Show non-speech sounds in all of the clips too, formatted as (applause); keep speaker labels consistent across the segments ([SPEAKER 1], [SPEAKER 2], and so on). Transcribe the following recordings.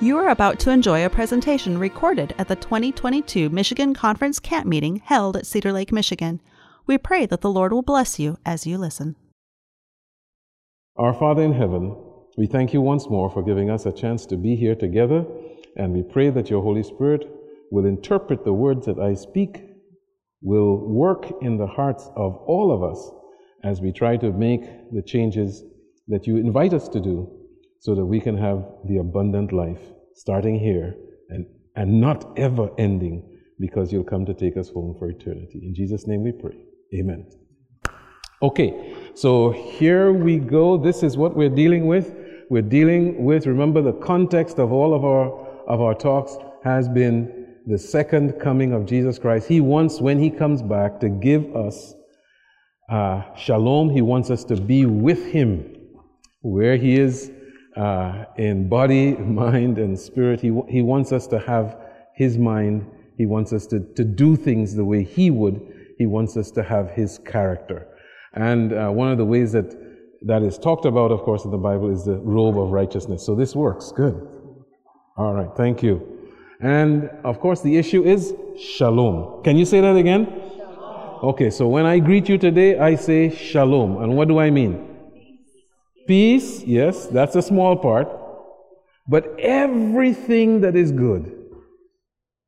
[SPEAKER 1] You are about to enjoy a presentation recorded at the 2022 Michigan Conference Camp Meeting held at Cedar Lake, Michigan. We pray that the Lord will bless you as you listen.
[SPEAKER 2] Our Father in heaven, we thank you once more for giving us a chance to be here together, and we pray that your Holy Spirit will interpret the words that I speak, will work in the hearts of all of us as we try to make the changes that you invite us to do so that we can have the abundant life starting here and, and not ever ending because you'll come to take us home for eternity. In Jesus' name we pray. Amen. Okay, so here we go. This is what we're dealing with. We're dealing with, remember, the context of all of our, of our talks has been the second coming of Jesus Christ. He wants, when He comes back, to give us uh, shalom. He wants us to be with Him where He is uh, in body, (laughs) mind, and spirit. He, he wants us to have His mind. He wants us to, to do things the way He would. He wants us to have His character. And uh, one of the ways that that is talked about, of course, in the Bible is the robe of righteousness. So this works. Good. All right. Thank you. And of course, the issue is shalom. Can you say that again? Shalom. Okay, so when I greet you today, I say shalom. And what do I mean? Peace, yes, that's a small part. But everything that is good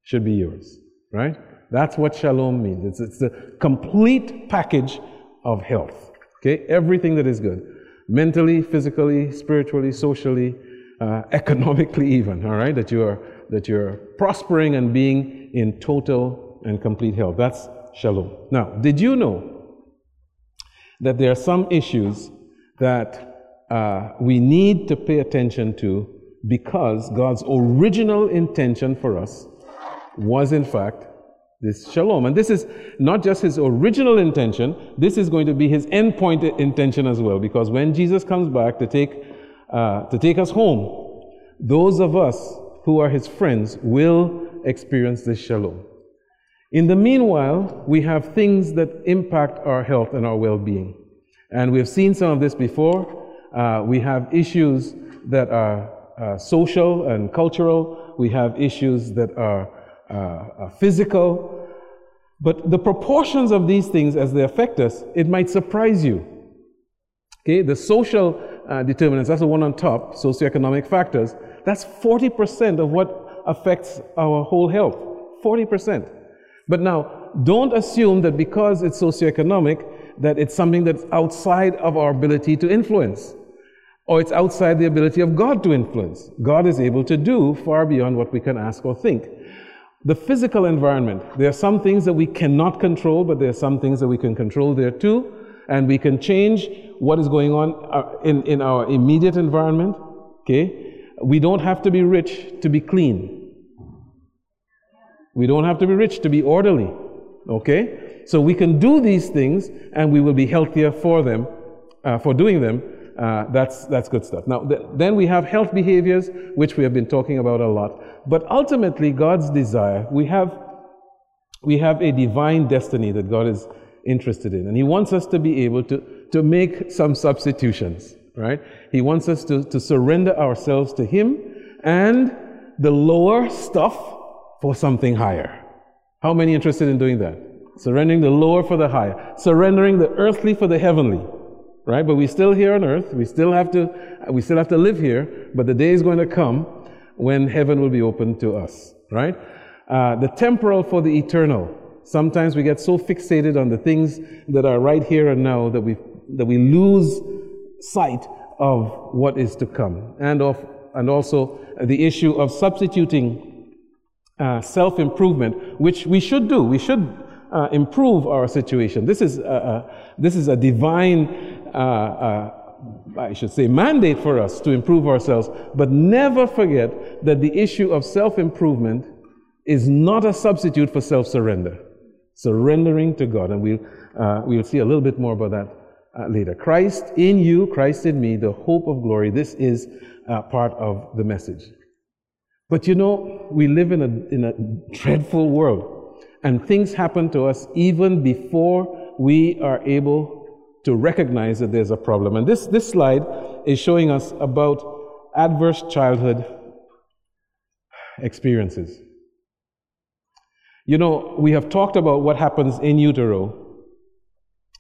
[SPEAKER 2] should be yours, right? That's what shalom means. It's, it's the complete package of health, okay? Everything that is good mentally, physically, spiritually, socially, uh, (laughs) economically, even, all right? That you are that you're prospering and being in total and complete health. That's shalom. Now, did you know that there are some issues that uh, we need to pay attention to because God's original intention for us was, in fact, this shalom. And this is not just his original intention, this is going to be his endpoint intention as well. Because when Jesus comes back to take, uh, to take us home, those of us who are his friends will experience this shalom. In the meanwhile, we have things that impact our health and our well being. And we have seen some of this before. Uh, we have issues that are uh, social and cultural. We have issues that are uh, uh, physical. But the proportions of these things as they affect us, it might surprise you. Okay, the social uh, determinants, that's the one on top, socioeconomic factors, that's 40% of what affects our whole health. 40%. But now, don't assume that because it's socioeconomic, that it's something that's outside of our ability to influence or it's outside the ability of God to influence. God is able to do far beyond what we can ask or think. The physical environment, there are some things that we cannot control, but there are some things that we can control there too. And we can change what is going on uh, in, in our immediate environment. Okay? We don't have to be rich to be clean. We don't have to be rich to be orderly. Okay? So we can do these things and we will be healthier for them, uh, for doing them, uh, that's, that's good stuff. Now, th- then we have health behaviors, which we have been talking about a lot. But ultimately, God's desire, we have, we have a divine destiny that God is interested in. And He wants us to be able to, to make some substitutions, right? He wants us to, to surrender ourselves to Him and the lower stuff for something higher. How many interested in doing that? Surrendering the lower for the higher. Surrendering the earthly for the heavenly right? But we're still here on earth. We still have to, we still have to live here. But the day is going to come when heaven will be open to us, right? Uh, the temporal for the eternal. Sometimes we get so fixated on the things that are right here and now that we that we lose sight of what is to come, and of and also the issue of substituting uh, self improvement, which we should do. We should uh, improve our situation. This is this is a divine uh, uh, I should say, mandate for us to improve ourselves, but never forget that the issue of self improvement is not a substitute for self surrender. Surrendering to God. And we'll, uh, we'll see a little bit more about that uh, later. Christ in you, Christ in me, the hope of glory. This is uh, part of the message. But you know, we live in a, in a dreadful world, and things happen to us even before we are able to recognize that there's a problem. And this, this slide is showing us about adverse childhood experiences. You know, we have talked about what happens in utero,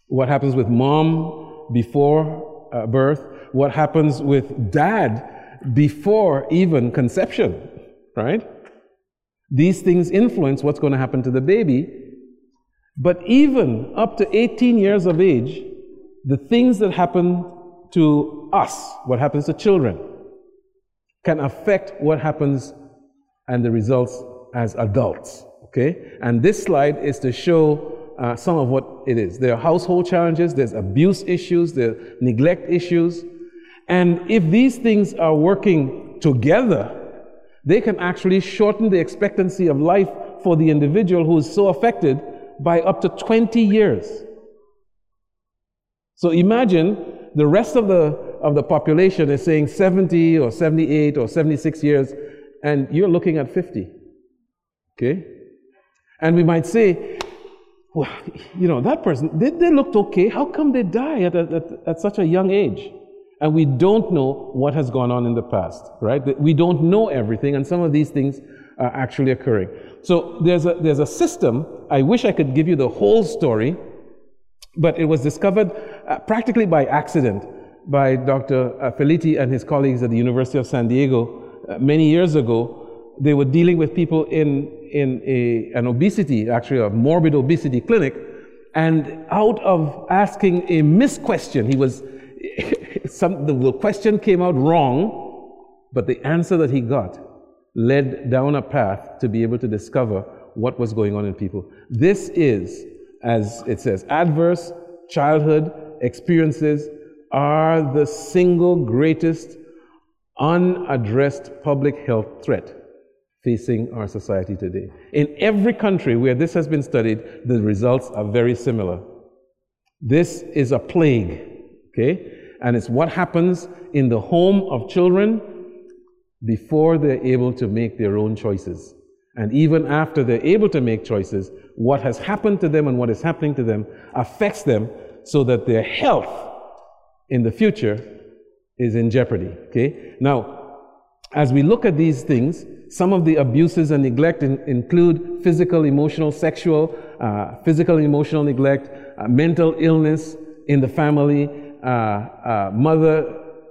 [SPEAKER 2] what happens with mom before uh, birth, what happens with dad before even conception, right? These things influence what's going to happen to the baby. But even up to 18 years of age, the things that happen to us, what happens to children, can affect what happens and the results as adults. Okay? And this slide is to show uh, some of what it is. There are household challenges, there's abuse issues, there are neglect issues. And if these things are working together, they can actually shorten the expectancy of life for the individual who is so affected by up to 20 years. So imagine the rest of the, of the population is saying 70 or 78 or 76 years, and you're looking at 50. Okay? And we might say, well, you know, that person, they, they looked okay. How come they die at, at, at such a young age? And we don't know what has gone on in the past, right? We don't know everything, and some of these things are actually occurring. So there's a, there's a system. I wish I could give you the whole story, but it was discovered uh, practically by accident by Dr. Uh, Felitti and his colleagues at the University of San Diego uh, many years ago. They were dealing with people in, in a, an obesity, actually a morbid obesity clinic, and out of asking a misquestion, he was, (laughs) some, the question came out wrong, but the answer that he got led down a path to be able to discover what was going on in people. This is, as it says, adverse childhood experiences are the single greatest unaddressed public health threat facing our society today. In every country where this has been studied, the results are very similar. This is a plague, okay? And it's what happens in the home of children before they're able to make their own choices. And even after they're able to make choices, what has happened to them and what is happening to them affects them so that their health in the future is in jeopardy. Okay? Now, as we look at these things, some of the abuses and neglect in, include physical, emotional, sexual, uh, physical, emotional neglect, uh, mental illness in the family, uh, uh mother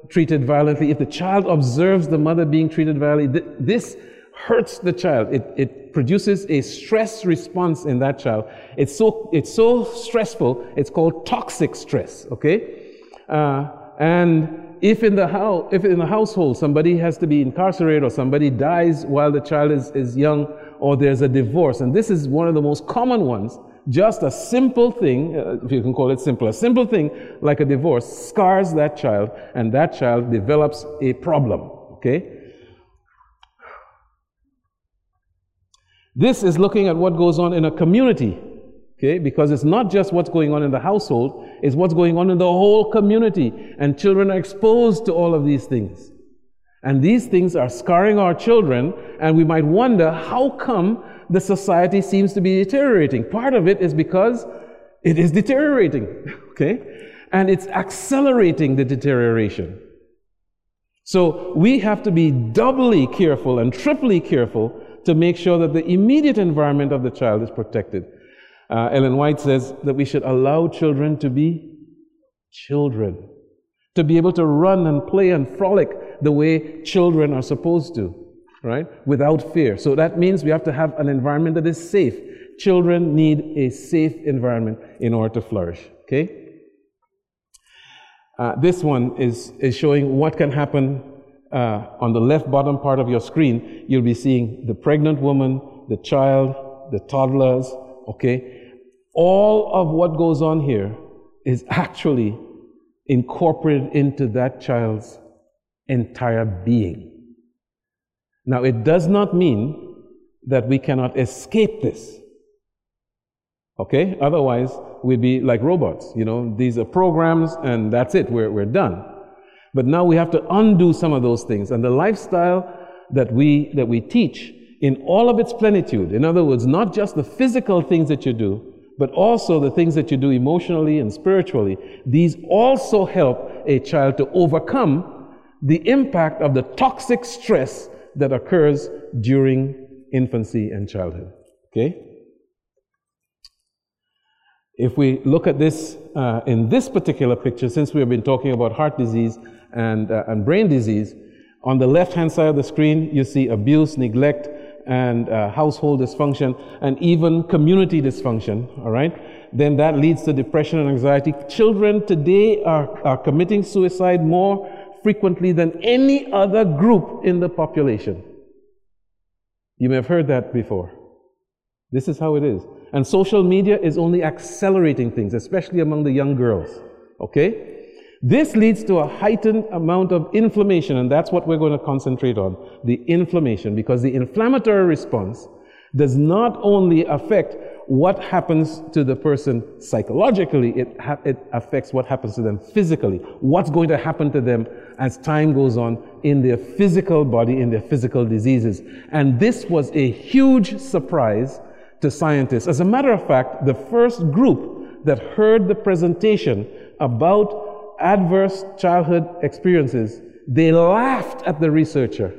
[SPEAKER 2] treated violently. If the child observes the mother being treated violently, th- this hurts the child. It, it produces a stress response in that child. It's so, it's so stressful, it's called toxic stress, okay? Uh, and if in, the house, if in the household somebody has to be incarcerated or somebody dies while the child is, is young or there's a divorce, and this is one of the most common ones, just a simple thing, uh, if you can call it simple, a simple thing like a divorce scars that child, and that child develops a problem, okay? This is looking at what goes on in a community, okay? Because it's not just what's going on in the household, it's what's going on in the whole community. And children are exposed to all of these things. And these things are scarring our children, and we might wonder how come the society seems to be deteriorating. Part of it is because it is deteriorating, (laughs) okay? And it's accelerating the deterioration. So we have to be doubly careful and triply careful to make sure that the immediate environment of the child is protected. Uh, Ellen White says that we should allow children to be children, to be able to run and play and frolic the way children are supposed to, right? Without fear. So that means we have to have an environment that is safe. Children need a safe environment in order to flourish, okay? Uh, this one is, is showing what can happen uh, on the left bottom part of your screen, you'll be seeing the pregnant woman, the child, the toddlers, okay? All of what goes on here is actually incorporated into that child's entire being. Now, it does not mean that we cannot escape this. Okay? Otherwise, we'd be like robots. You know, these are programs and that's it, we're, we're done. But now we have to undo some of those things. And the lifestyle that we, that we teach in all of its plenitude, in other words, not just the physical things that you do, but also the things that you do emotionally and spiritually, these also help a child to overcome the impact of the toxic stress that occurs during infancy and childhood. Okay? If we look at this uh, in this particular picture, since we have been talking about heart disease and, uh, and brain disease, on the left hand side of the screen, you see abuse, neglect, and uh, household dysfunction, and even community dysfunction, all right? Then that leads to depression and anxiety. Children today are, are committing suicide more frequently than any other group in the population. You may have heard that before. This is how it is. And social media is only accelerating things, especially among the young girls. Okay? This leads to a heightened amount of inflammation, and that's what we're going to concentrate on the inflammation, because the inflammatory response does not only affect what happens to the person psychologically, it, it affects what happens to them physically. What's going to happen to them as time goes on in their physical body, in their physical diseases. And this was a huge surprise to scientists. As a matter of fact, the first group that heard the presentation about adverse childhood experiences, they laughed at the researcher.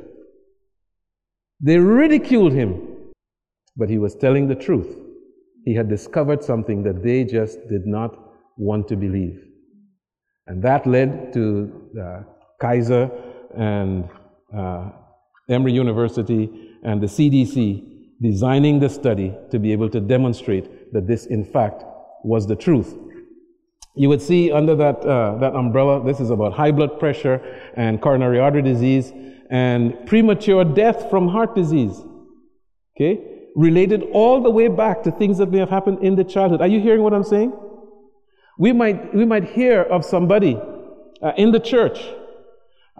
[SPEAKER 2] They ridiculed him, but he was telling the truth. He had discovered something that they just did not want to believe. And that led to uh, Kaiser and uh, Emory University and the CDC designing the study to be able to demonstrate that this, in fact, was the truth. You would see under that, uh, that umbrella, this is about high blood pressure and coronary artery disease and premature death from heart disease. Okay? Related all the way back to things that may have happened in the childhood. Are you hearing what I'm saying? We might, we might hear of somebody uh, in the church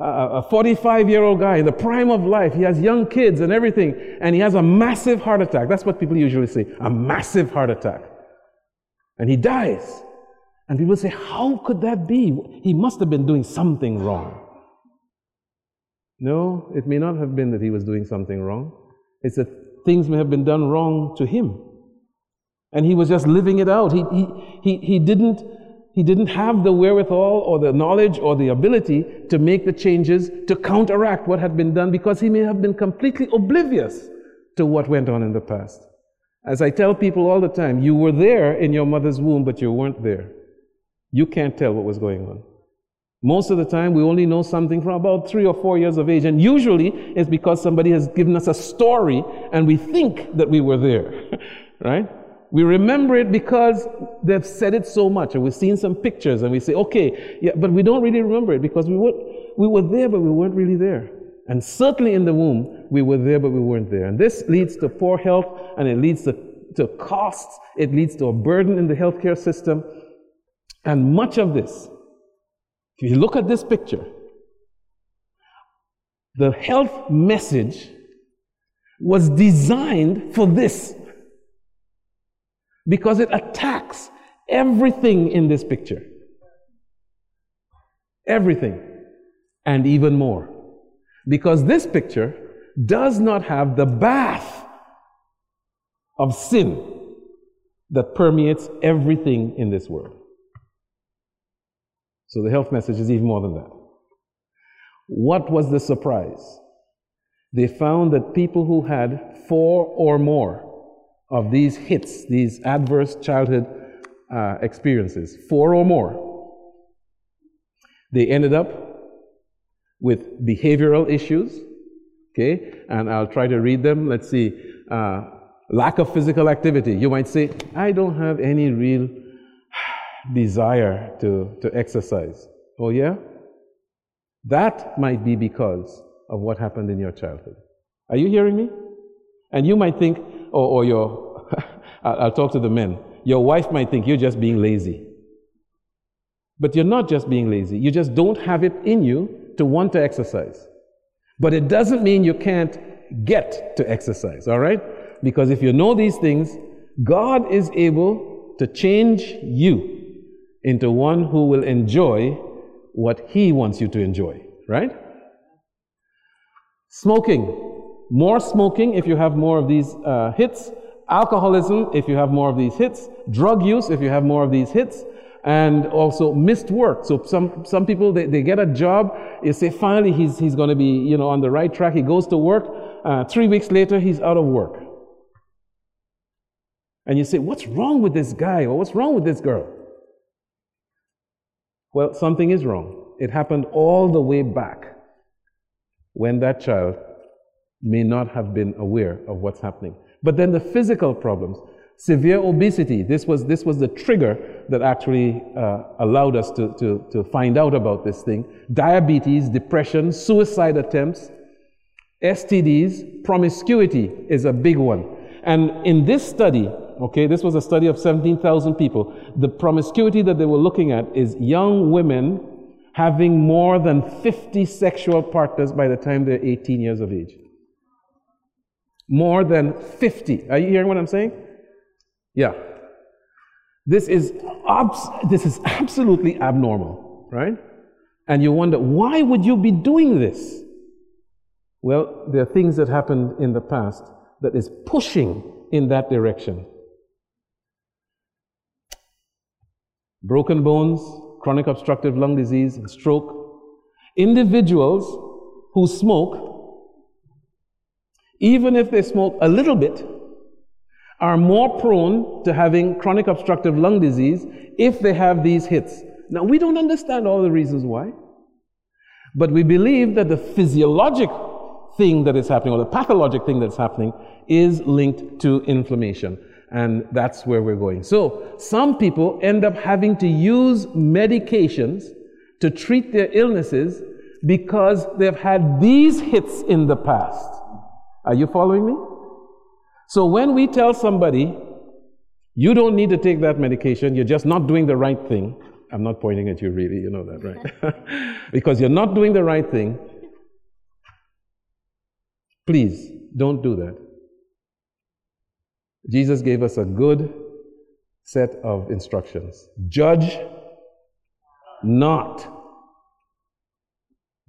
[SPEAKER 2] a 45 year old guy in the prime of life. He has young kids and everything, and he has a massive heart attack. That's what people usually say a massive heart attack. And he dies. And people say, How could that be? He must have been doing something wrong. No, it may not have been that he was doing something wrong. It's that things may have been done wrong to him. And he was just living it out. He, he, he, he didn't he didn't have the wherewithal or the knowledge or the ability to make the changes to counteract what had been done because he may have been completely oblivious to what went on in the past. As I tell people all the time, you were there in your mother's womb, but you weren't there. You can't tell what was going on. Most of the time, we only know something from about three or four years of age, and usually it's because somebody has given us a story and we think that we were there, (laughs) right? We remember it because they've said it so much, and we've seen some pictures, and we say, okay, yeah, but we don't really remember it because we were, we were there, but we weren't really there. And certainly in the womb, we were there, but we weren't there. And this leads to poor health, and it leads to, to costs, it leads to a burden in the healthcare system. And much of this, if you look at this picture, the health message was designed for this because it attacks everything in this picture. Everything. And even more. Because this picture does not have the bath of sin that permeates everything in this world. So the health message is even more than that. What was the surprise? They found that people who had four or more of these hits, these adverse childhood uh, experiences, four or more, they ended up with behavioral issues. Okay, and I'll try to read them. Let's see. Uh, lack of physical activity. You might say, I don't have any real (sighs) desire to, to exercise. Oh, yeah? That might be because of what happened in your childhood. Are you hearing me? And you might think, or, or your, (laughs) I'll talk to the men, your wife might think you're just being lazy. But you're not just being lazy, you just don't have it in you to want to exercise. But it doesn't mean you can't get to exercise, all right? Because if you know these things, God is able to change you into one who will enjoy what He wants you to enjoy, right? Smoking. More smoking if you have more of these uh, hits. Alcoholism if you have more of these hits. Drug use if you have more of these hits. and also missed work. So some, some people, they, they get a job, you say finally he's, he's going to be, you know, on the right track. He goes to work. Uh, three weeks later, he's out of work. And you say, what's wrong with this guy or what's wrong with this girl? Well, something is wrong. It happened all the way back when that child may not have been aware of what's happening. But then the physical problems, severe obesity, this was, this was the trigger that actually uh, allowed us to, to, to find out about this thing. Diabetes, depression, suicide attempts, STDs, promiscuity is a big one. And in this study, okay, this was a study of 17,000 people, the promiscuity that they were looking at is young women having more than 50 sexual partners by the time they're 18 years of age. More than 50. Are you hearing what I'm saying? Yeah. This is, this is absolutely abnormal, right? And you wonder, why would you be doing this? Well, there are things that happened in the past that is pushing in that direction. Broken bones, chronic obstructive lung disease, and stroke. Individuals who smoke even if they smoke a little bit, are more prone to having chronic obstructive lung disease if they have these hits. Now, we don't understand all the reasons why, but we believe that the physiologic thing that is happening, or the pathologic thing that's happening, is linked to inflammation. And that's where we're going. So, some people end up having to use medications to treat their illnesses because they've had these hits in the past. Are you following me? So when we tell somebody, you don't need to take that medication, you're just not doing the right thing. I'm not pointing at you, really, you know that, right? (laughs) because you're not doing the right thing. Please don't do that. Jesus gave us a good set of instructions. Judge not.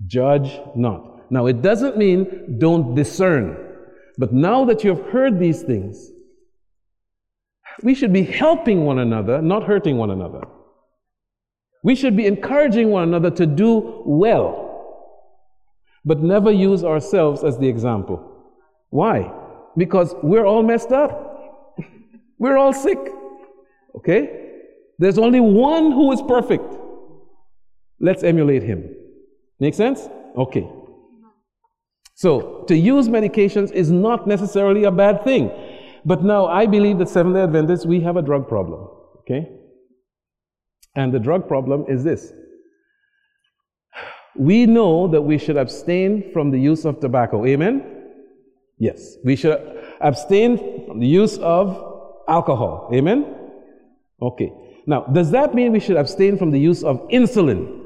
[SPEAKER 2] Judge not. Now, it doesn't mean don't discern. But now that you've heard these things, we should be helping one another, not hurting one another. We should be encouraging one another to do well, but never use ourselves as the example. Why? Because we're all messed up. (laughs) we're all sick. Okay? There's only one who is perfect. Let's emulate him. Make sense? Okay. So, to use medications is not necessarily a bad thing. But now, I believe that Seventh day Adventists, we have a drug problem. Okay? And the drug problem is this we know that we should abstain from the use of tobacco. Amen? Yes. We should abstain from the use of alcohol. Amen? Okay. Now, does that mean we should abstain from the use of insulin?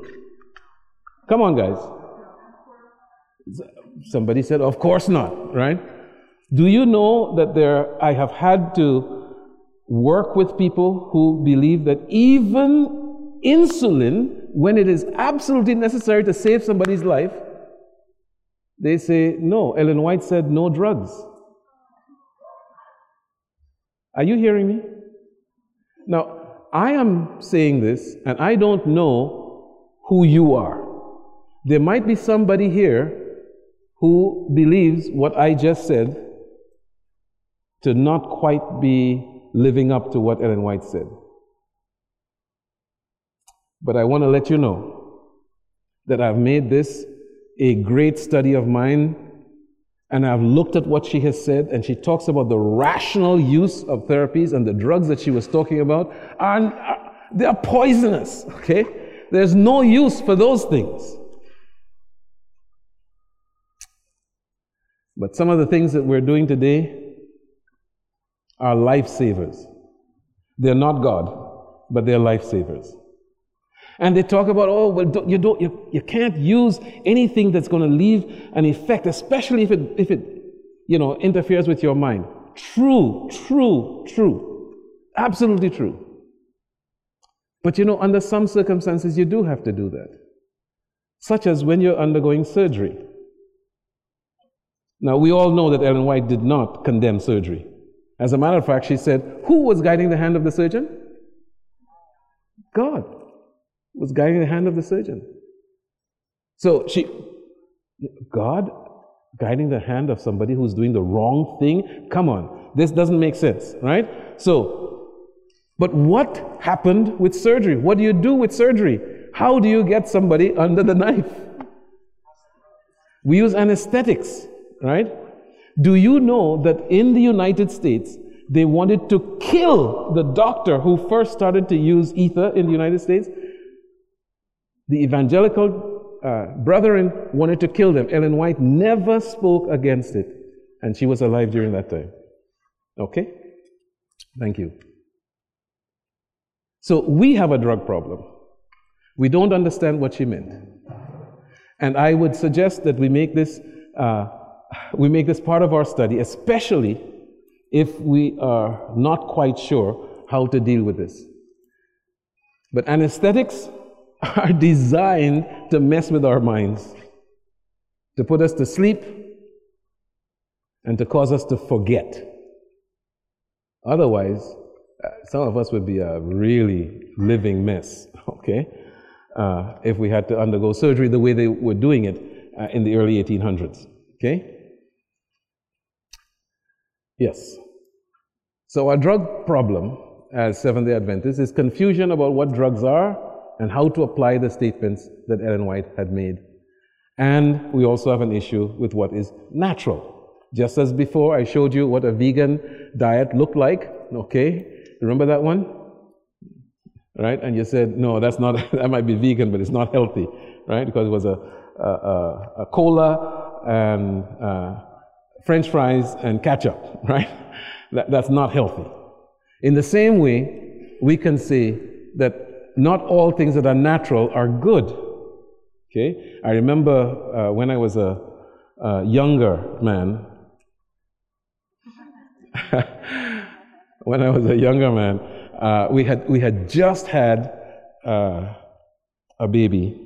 [SPEAKER 2] Come on, guys. Somebody said, Of course not, right? Do you know that there, I have had to work with people who believe that even insulin, when it is absolutely necessary to save somebody's life, they say, No. Ellen White said, No drugs. Are you hearing me? Now, I am saying this, and I don't know who you are. There might be somebody here who believes what I just said to not quite be living up to what Ellen White said. But I want to let you know that I've made this a great study of mine and I've looked at what she has said, and she talks about the rational use of therapies and the drugs that she was talking about are, uh, they are poisonous, okay? There's no use for those things. But some of the things that we're doing today are lifesavers. They're not God, but they're lifesavers. And they talk about, oh, well, don't, you, don't, you, you can't use anything that's going to leave an effect, especially if it, if it, you know, interferes with your mind. True, true, true. Absolutely true. But you know, under some circumstances, you do have to do that. Such as when you're undergoing surgery. Now, we all know that Ellen White did not condemn surgery. As a matter of fact, she said, Who was guiding the hand of the surgeon? God was guiding the hand of the surgeon. So she, God guiding the hand of somebody who's doing the wrong thing? Come on, this doesn't make sense, right? So, but what happened with surgery? What do you do with surgery? How do you get somebody under the knife? We use anesthetics, right? Do you know that in the United States, they wanted to kill the doctor who first started to use ether in the United States? The evangelical uh, brethren wanted to kill them. Ellen White never spoke against it, and she was alive during that time. Okay? Thank you. So we have a drug problem. We don't understand what she meant. And I would suggest that we make this, uh, we make this part of our study, especially if we are not quite sure how to deal with this. But anesthetics (laughs) are designed to mess with our minds, to put us to sleep, and to cause us to forget. Otherwise, uh, some of us would be a really living mess, (laughs) okay? Uh, if we had to undergo surgery the way they were doing it uh, in the early 1800s, okay? Yes. So, our drug problem as Seventh day Adventists is confusion about what drugs are and how to apply the statements that Ellen White had made. And we also have an issue with what is natural. Just as before, I showed you what a vegan diet looked like. Okay, remember that one? Right? And you said, no, that's not, (laughs) that might be vegan, but it's not healthy, right? Because it was a, a, a, a cola and uh, french fries and ketchup, (laughs) right? That, that's not healthy. In the same way, we can say that not all things that are natural are good. Okay? I remember uh, when I was a, a younger man, (laughs) when I was a younger man, uh, we, had, we had just had uh, a baby.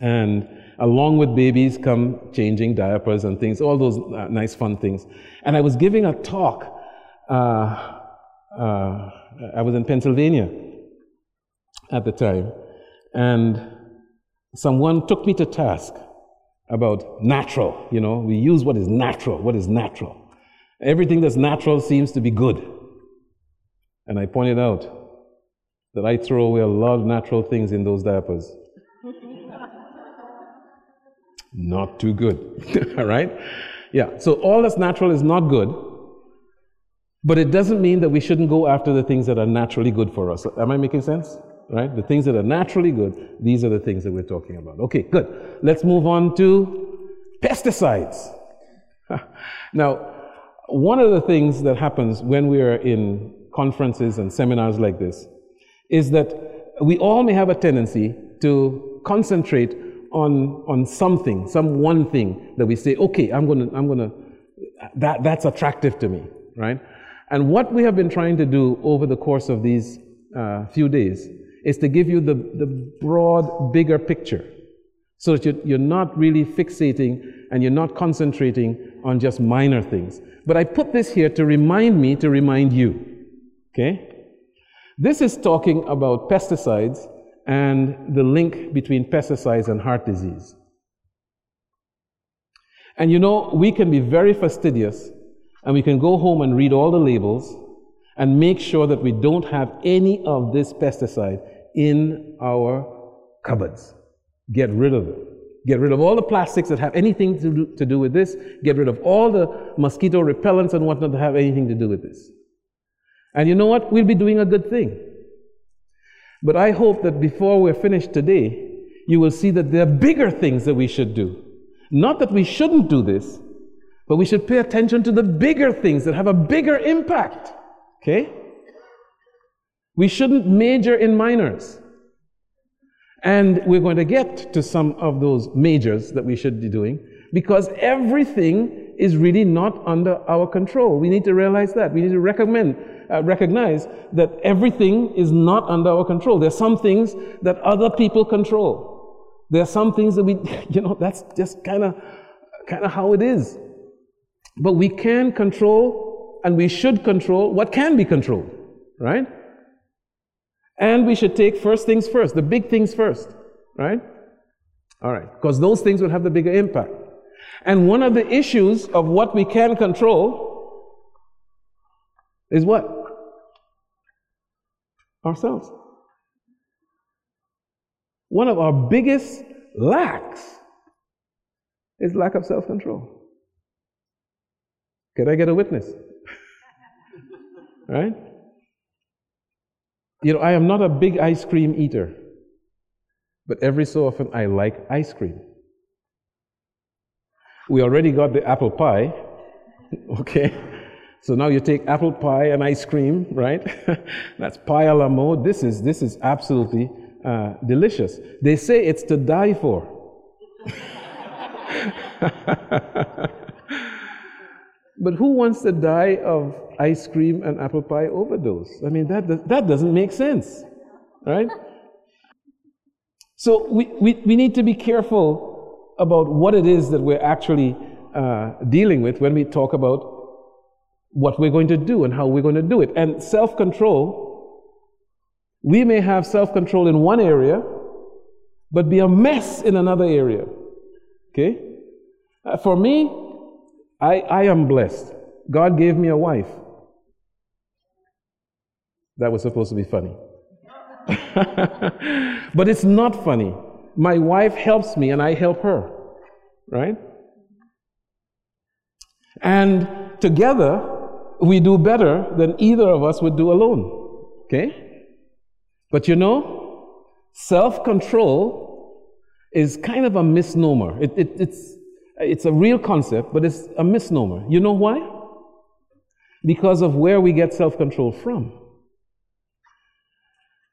[SPEAKER 2] And along with babies come changing diapers and things, all those uh, nice, fun things. And I was giving a talk. Uh, uh, I was in Pennsylvania at the time. And someone took me to task about natural. You know, we use what is natural. What is natural? Everything that's natural seems to be good. And I pointed out that I throw away a lot of natural things in those diapers. Not too good. (laughs) All right? Yeah, so all that's natural is not good, but it doesn't mean that we shouldn't go after the things that are naturally good for us. Am I making sense? right? The things that are naturally good, these are the things that we're talking about. Okay, good. Let's move on to pesticides. (laughs) now, one of the things that happens when we are in conferences and seminars like this is that we all may have a tendency to concentrate on, on something, some one thing that we say, okay, I'm gonna, I'm gonna, that, that's attractive to me, right? And what we have been trying to do over the course of these uh, few days is to give you the, the broad, bigger picture so that you're, you're not really fixating and you're not concentrating on just minor things. But I put this here to remind me to remind you. Okay? This is talking about pesticides and the link between pesticides and heart disease. And you know, we can be very fastidious and we can go home and read all the labels and make sure that we don't have any of this pesticide in our cupboards. Get rid of them. Get rid of all the plastics that have anything to do, to do with this. Get rid of all the mosquito repellents and whatnot that have anything to do with this. And you know what? We'll be doing a good thing. But I hope that before we're finished today, you will see that there are bigger things that we should do. Not that we shouldn't do this, but we should pay attention to the bigger things that have a bigger impact. Okay? We shouldn't major in minors. And we're going to get to some of those majors that we should be doing because everything is really not under our control. We need to realize that. We need to recommend, uh, recognize that everything is not under our control. There are some things that other people control. There are some things that we, (laughs) you know, that's just kind of, kind of how it is. But we can control and we should control what can be controlled, right? And we should take first things first, the big things first, right? All right, because those things will have the bigger impact. And one of the issues of what we can control is what? Ourselves. One of our biggest lacks is lack of self control. Can I get a witness? right? You know, I am not a big ice cream eater, but every so often I like ice cream. We already got the apple pie, okay? So now you take apple pie and ice cream, right? (laughs) That's pie a la mode. This is, this is absolutely uh, delicious. They say it's to die for. (laughs) but who wants to die of ice cream and apple pie overdose? I mean, that, that doesn't make sense, right? So we, we, we need to be careful about what it is that we're actually uh, dealing with when we talk about what we're going to do and how we're going to do it. And self control we may have self control in one area, but be a mess in another area. Okay? Uh, for me, I, I am blessed. God gave me a wife. That was supposed to be funny. (laughs) but it's not funny. My wife helps me and I help her. Right? And together, we do better than either of us would do alone. Okay? But you know, self control is kind of a misnomer. It, it, it's, it's a real concept, but it's a misnomer. You know why? Because of where we get self control from.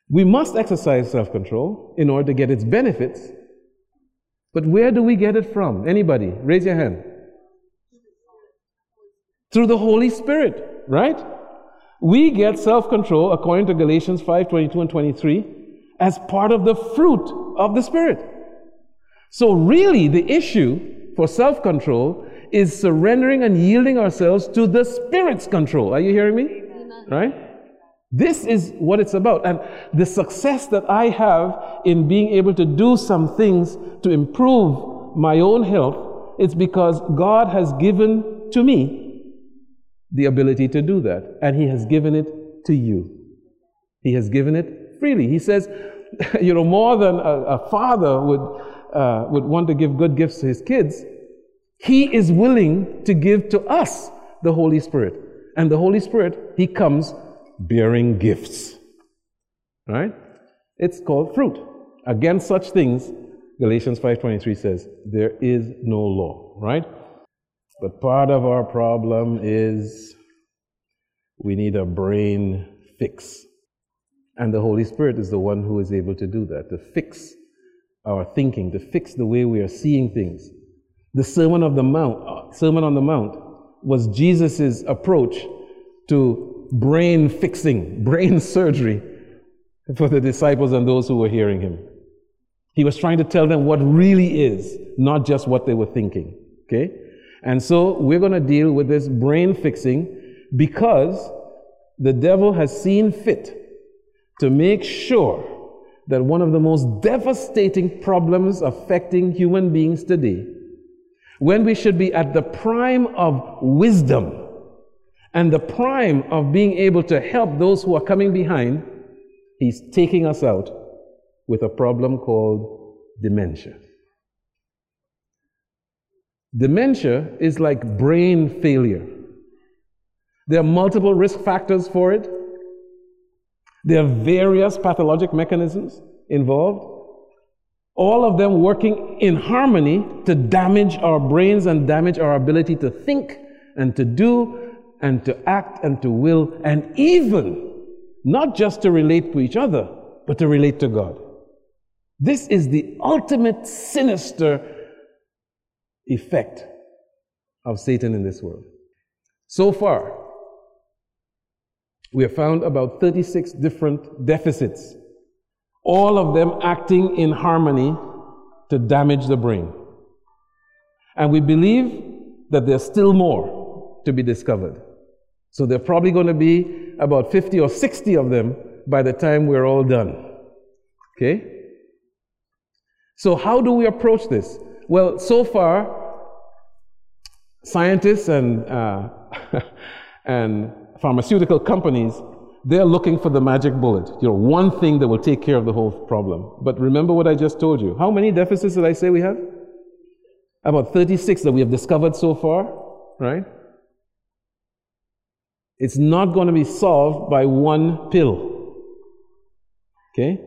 [SPEAKER 2] We must exercise self control in order to get its benefits. But where do we get it from? Anybody? Raise your hand. Through the Holy Spirit, right? We get self control, according to Galatians 5 22 and 23, as part of the fruit of the Spirit. So, really, the issue for self control is surrendering and yielding ourselves to the Spirit's control. Are you hearing me? Right? This is what it's about. And the success that I have in being able to do some things to improve my own health, it's because God has given to me the ability to do that. And He has given it to you. He has given it freely. He says, (laughs) you know, more than a, a father would, uh, would want to give good gifts to his kids, He is willing to give to us the Holy Spirit. And the Holy Spirit, He comes bearing gifts. Right? It's called fruit. Against such things, Galatians 5:23 says, there is no law, right? But part of our problem is we need a brain fix. And the Holy Spirit is the one who is able to do that, to fix our thinking, to fix the way we are seeing things. The Sermon of the Mount, uh, Sermon on the Mount was Jesus' approach to brain fixing, brain surgery for the disciples and those who were hearing him. He was trying to tell them what really is, not just what they were thinking. Okay? And so we're going to deal with this brain fixing because the devil has seen fit to make sure that one of the most devastating problems affecting human beings today, when we should be at the prime of wisdom and the prime of being able to help those who are coming behind, he's taking us out with a problem called dementia. Dementia is like brain failure. There are multiple risk factors for it. There are various pathologic mechanisms involved, all of them working in harmony to damage our brains and damage our ability to think and to do and to act and to will, and even not just to relate to each other, but to relate to God. This is the ultimate sinister effect of Satan in this world. So far, we have found about 36 different deficits, all of them acting in harmony to damage the brain. And we believe that there's still more to be discovered. So there are probably going to be about 50 or 60 of them by the time we're all done. Okay? So, how do we approach this? Well, so far, scientists and, uh, (laughs) and pharmaceutical companies, they're looking for the magic bullet, you know, one thing that will take care of the whole problem. But remember what I just told you. How many deficits did I say we have? About 36 that we have discovered so far, right? It's not going to be solved by one pill. Okay?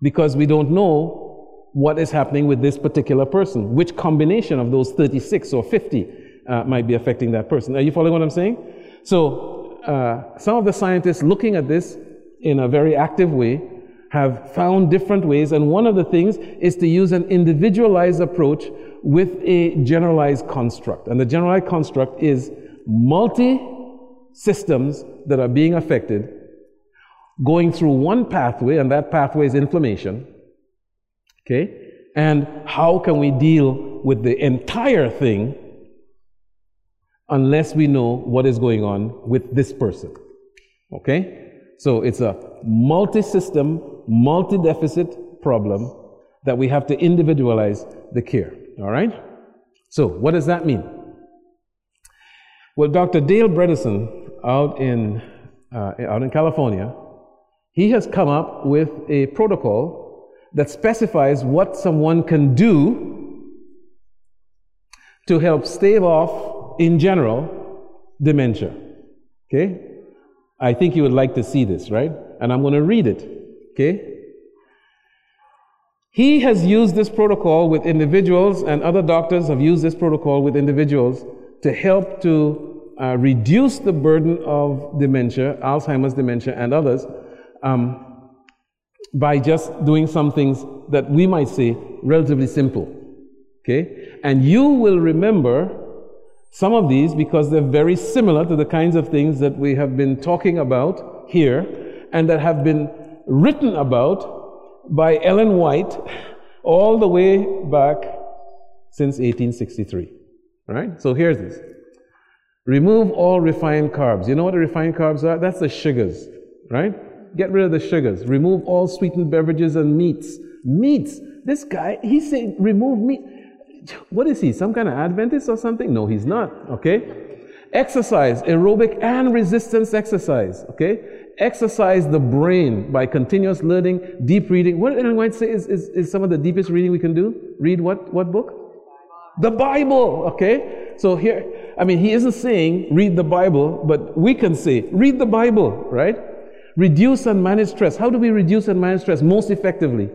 [SPEAKER 2] Because we don't know what is happening with this particular person. Which combination of those 36 or 50 uh, might be affecting that person. Are you following what I'm saying? So, uh, some of the scientists looking at this in a very active way have found different ways, and one of the things is to use an individualized approach with a generalized construct. And the generalized construct is multi systems that are being affected going through one pathway, and that pathway is inflammation. Okay? And how can we deal with the entire thing unless we know what is going on with this person? Okay? So it's a multi system, multi deficit problem that we have to individualize the care. All right? So, what does that mean? Well, Dr. Dale Bredesen out in, uh, out in California, he has come up with a protocol that specifies what someone can do to help stave off, in general, dementia. Okay? I think you would like to see this, right? And I'm going to read it. Okay? He has used this protocol with individuals, and other doctors have used this protocol with individuals to help to uh, reduce the burden of dementia, Alzheimer's dementia, and others, um, by just doing some things that we might say relatively simple. Okay? And you will remember some of these because they're very similar to the kinds of things that we have been talking about here and that have been written about by Ellen White all the way back since 1863. Right? So here's this. Remove all refined carbs. You know what the refined carbs are? That's the sugars, right? Get rid of the sugars. Remove all sweetened beverages and meats. Meats. This guy, he said, remove meat. What is he? Some kind of Adventist or something? No, he's not. Okay? Exercise, aerobic and resistance exercise. Okay? Exercise the brain by continuous learning, deep reading. What did White say is, is, is some of the deepest reading we can do? Read what, what book? The Bible. Okay? So here, I mean, he isn't saying read the Bible, but we can say read the Bible, right? Reduce and manage stress. How do we reduce and manage stress most effectively?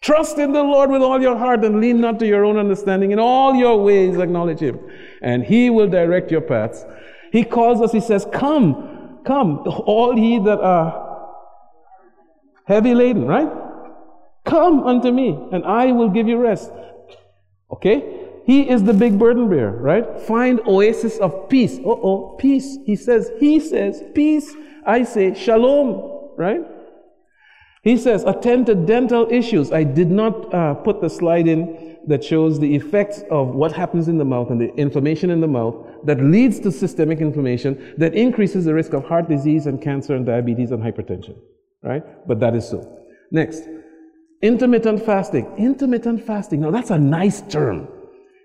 [SPEAKER 2] Trust in the Lord with all your heart and lean not to your own understanding. In all your ways, acknowledge Him, and He will direct your paths. He calls us, He says, Come, come, all ye that are heavy laden, right? Come unto me, and I will give you rest. Okay? He is the big burden bearer, right? Find oasis of peace. Uh oh, peace. He says, He says, peace. I say, shalom, right? He says, attend to dental issues. I did not uh, put the slide in that shows the effects of what happens in the mouth and the inflammation in the mouth that leads to systemic inflammation that increases the risk of heart disease and cancer and diabetes and hypertension, right? But that is so. Next, intermittent fasting. Intermittent fasting. Now, that's a nice term.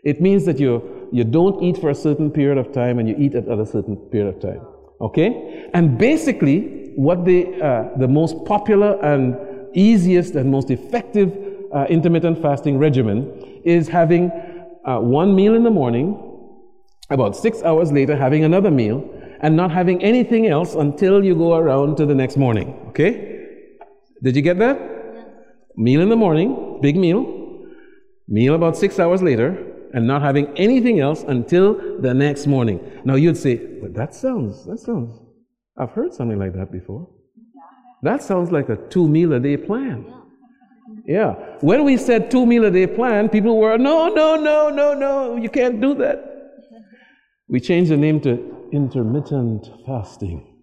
[SPEAKER 2] It means that you, you don't eat for a certain period of time and you eat at a certain period of time. Okay? And basically, what the, uh, the most popular and easiest and most effective uh, intermittent fasting regimen is having uh, one meal in the morning, about six hours later, having another meal, and not having anything else until you go around to the next morning. Okay? Did you get that? Meal in the morning, big meal. Meal about six hours later, and not having anything else until the next morning. Now you'd say, but that sounds, that sounds, I've heard something like that before. That sounds like a two meal a day plan. Yeah. When we said two meal a day plan, people were, no, no, no, no, no, you can't do that. We changed the name to intermittent fasting.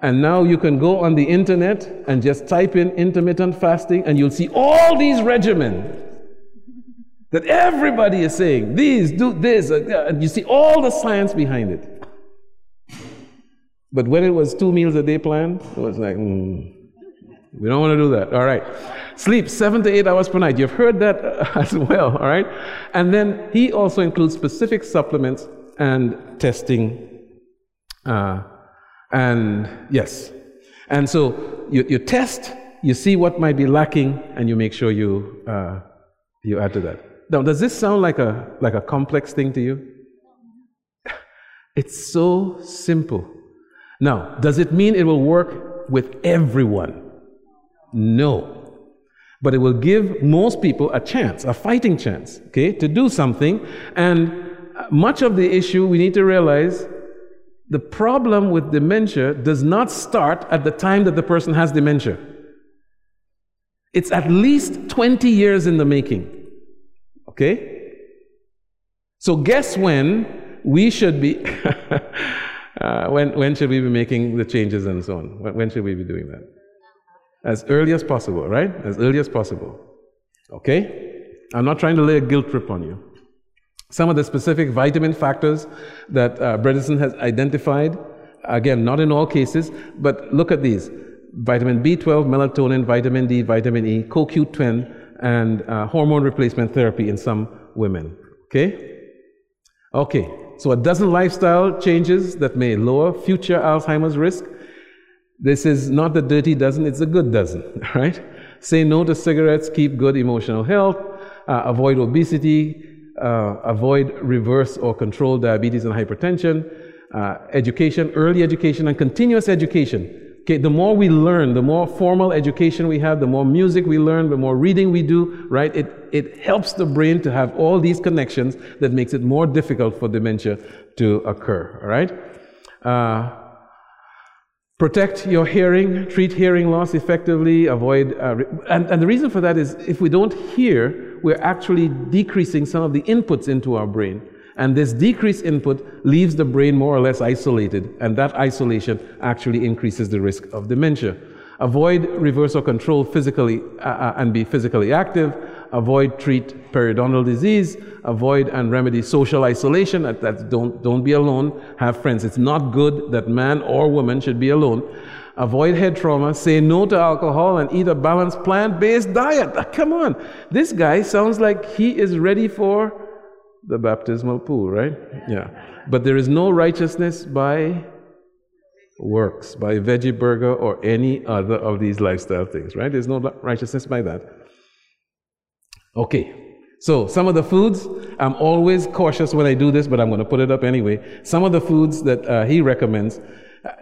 [SPEAKER 2] And now you can go on the internet and just type in intermittent fasting, and you'll see all these regimens that everybody is saying. These do this, uh, and you see all the science behind it. But when it was two meals a day plan, it was like, mm, we don't want to do that. All right. Sleep seven to eight hours per night. You've heard that (laughs) as well. All right. And then he also includes specific supplements and testing. Uh, and yes. And so you, you test, you see what might be lacking, and you make sure you, uh, you add to that. Now, does this sound like a, like a complex thing to you? It's so simple. Now, does it mean it will work with everyone? No. But it will give most people a chance, a fighting chance, okay, to do something. And much of the issue we need to realize the problem with dementia does not start at the time that the person has dementia. It's at least 20 years in the making. Okay? So, guess when we should be, (laughs) uh, when, when should we be making the changes and so on? When, when should we be doing that? As early as possible, right? As early as possible. Okay? I'm not trying to lay a guilt trip on you. Some of the specific vitamin factors that uh, Bredesen has identified, again, not in all cases, but look at these vitamin B12, melatonin, vitamin D, vitamin E, CoQ10, and uh, hormone replacement therapy in some women. Okay? Okay, so a dozen lifestyle changes that may lower future Alzheimer's risk. This is not the dirty dozen, it's a good dozen, (laughs) right? Say no to cigarettes, keep good emotional health, uh, avoid obesity, uh, avoid reverse or control diabetes and hypertension, uh, education, early education, and continuous education. Okay, the more we learn, the more formal education we have, the more music we learn, the more reading we do, right? It, it helps the brain to have all these connections that makes it more difficult for dementia to occur, all right? Uh, protect your hearing, treat hearing loss effectively, avoid, uh, and, and the reason for that is if we don't hear, we're actually decreasing some of the inputs into our brain. And this decreased input leaves the brain more or less isolated, and that isolation actually increases the risk of dementia. Avoid reverse or control physically uh, uh, and be physically active. Avoid treat periodontal disease. Avoid and remedy social isolation. That, that don't don't be alone. Have friends. It's not good that man or woman should be alone. Avoid head trauma. Say no to alcohol and eat a balanced plant-based diet. Come on, this guy sounds like he is ready for the baptismal pool, right? Yeah. But there is no righteousness by works, by veggie burger or any other of these lifestyle things, right? There's no righteousness by that. Okay. So, some of the foods, I'm always cautious when I do this, but I'm going to put it up anyway. Some of the foods that uh, he recommends,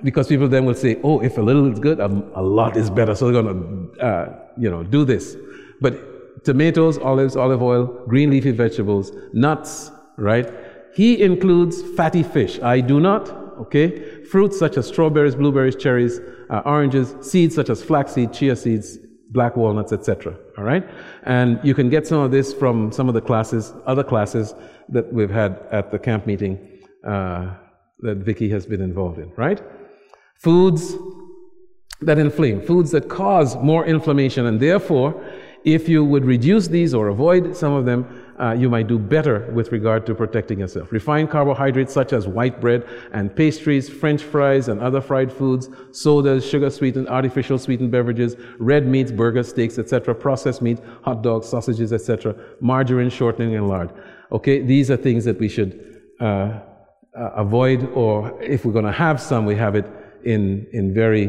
[SPEAKER 2] because people then will say, oh, if a little is good, um, a lot is better. So they're going to, uh, you know, do this. But tomatoes, olives, olive oil, green leafy vegetables, nuts, right? He includes fatty fish. I do not, okay? Fruits such as strawberries, blueberries, cherries, uh, oranges, seeds such as flaxseed, chia seeds, black walnuts, etc. All right? And you can get some of this from some of the classes, other classes that we've had at the camp meeting uh, that Vicki has been involved in, right? Foods that inflame, foods that cause more inflammation, and therefore if you would reduce these or avoid some of them, uh, you might do better with regard to protecting yourself. Refined carbohydrates such as white bread and pastries, French fries and other fried foods, sodas, sugar sweetened, artificial sweetened beverages, red meats, burgers, steaks, etc., processed meat, hot dogs, sausages, etc., margarine, shortening, and lard. Okay, these are things that we should uh, uh, avoid, or if we're going to have some, we have it in, in very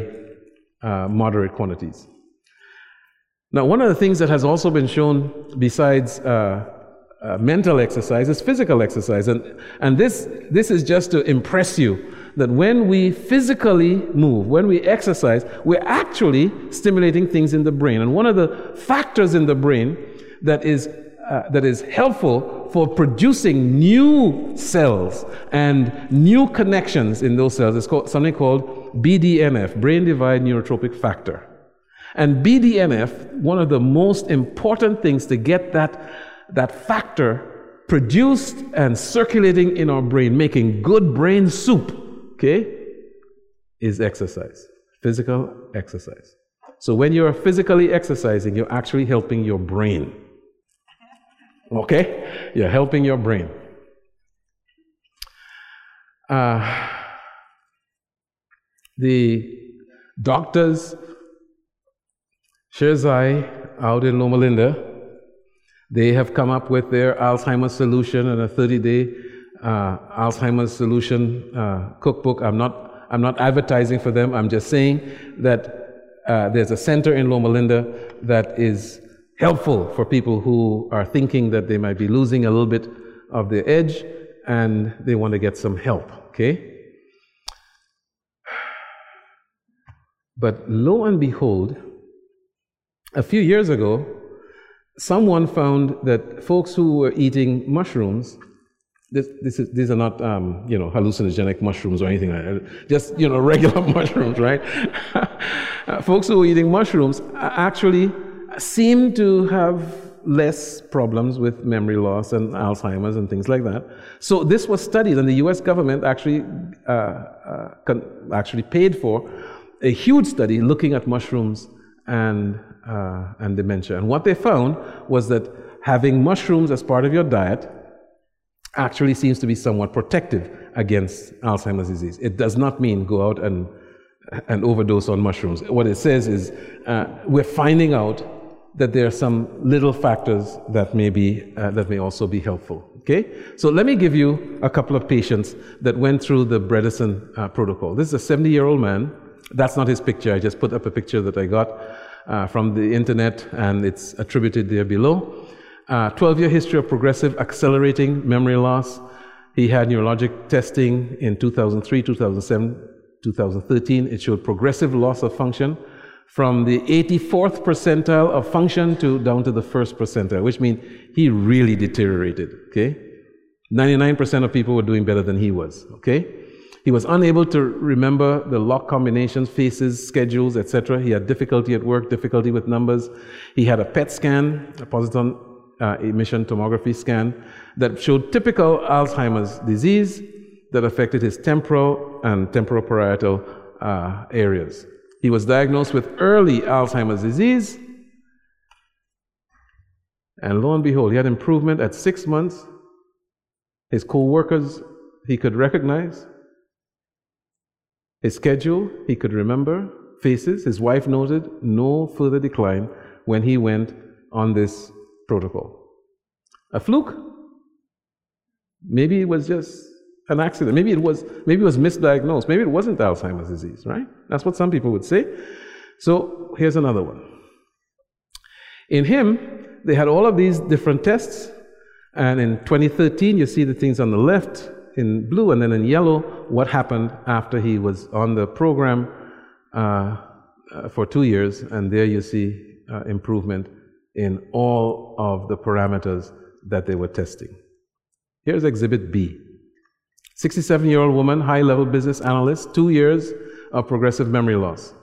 [SPEAKER 2] uh, moderate quantities. Now, one of the things that has also been shown besides uh, uh, mental exercise is physical exercise. And, and this, this is just to impress you that when we physically move, when we exercise, we're actually stimulating things in the brain. And one of the factors in the brain that is, uh, that is helpful for producing new cells and new connections in those cells is called, something called BDNF, brain derived neurotrophic factor. And BDNF, one of the most important things to get that, that factor produced and circulating in our brain, making good brain soup, okay, is exercise, physical exercise. So when you're physically exercising, you're actually helping your brain. Okay? You're helping your brain. Uh, The doctors, Sherzai out in Loma Linda, they have come up with their Alzheimer's solution and a 30 day uh, Alzheimer's solution uh, cookbook. I'm not, I'm not advertising for them. I'm just saying that uh, there's a center in Loma Linda that is helpful for people who are thinking that they might be losing a little bit of their edge and they want to get some help. Okay? But lo and behold, a few years ago, someone found that folks who were eating mushrooms, this, this is, these are not, um, you know, hallucinogenic mushrooms or anything like that, just, you know, (laughs) regular (laughs) mushrooms, right? (laughs) folks who were eating mushrooms actually seem to have less problems with memory loss and Alzheimer's and things like that. So this was studied, and the U.S. government actually uh, uh, actually paid for a huge study looking at mushrooms and uh, and dementia. And what they found was that having mushrooms as part of your diet actually seems to be somewhat protective against Alzheimer's disease. It does not mean go out and and overdose on mushrooms. What it says is uh, we're finding out that there are some little factors that may be uh, that may also be helpful. Okay, so let me give you a couple of patients that went through the Bredesen uh, protocol. This is a 70-year-old man. That's not his picture. I just put up a picture that I got uh, from the internet, and it's attributed there below. 12-year uh, history of progressive accelerating memory loss. He had neurologic testing in 2003, 2007, 2013. It showed progressive loss of function from the 84th percentile of function to down to the first percentile, which means he really deteriorated. Okay? 99% of people were doing better than he was. Okay? He was unable to remember the lock combinations, faces, schedules, etc. He had difficulty at work, difficulty with numbers. He had a PET scan, a positron uh, emission tomography scan, that showed typical Alzheimer's disease that affected his temporal and temporoparietal uh, areas. He was diagnosed with early Alzheimer's disease. And lo and behold, he had improvement at six months. His co workers he could recognize. His schedule he could remember. Faces. His wife noted no further decline when he went on this protocol. A fluke? Maybe it was just an accident. Maybe it was maybe it was misdiagnosed. Maybe it wasn't Alzheimer's disease, right? That's what some people would say. So here's another one. In him, they had all of these different tests, and in 2013, you see the things on the left in blue, and then in yellow, what happened after he was on the program uh, uh, for two years, and there you see uh, improvement in all of the parameters that they were testing. Here's Exhibit B. 67 year old woman, high level business analyst, two years of progressive memory loss.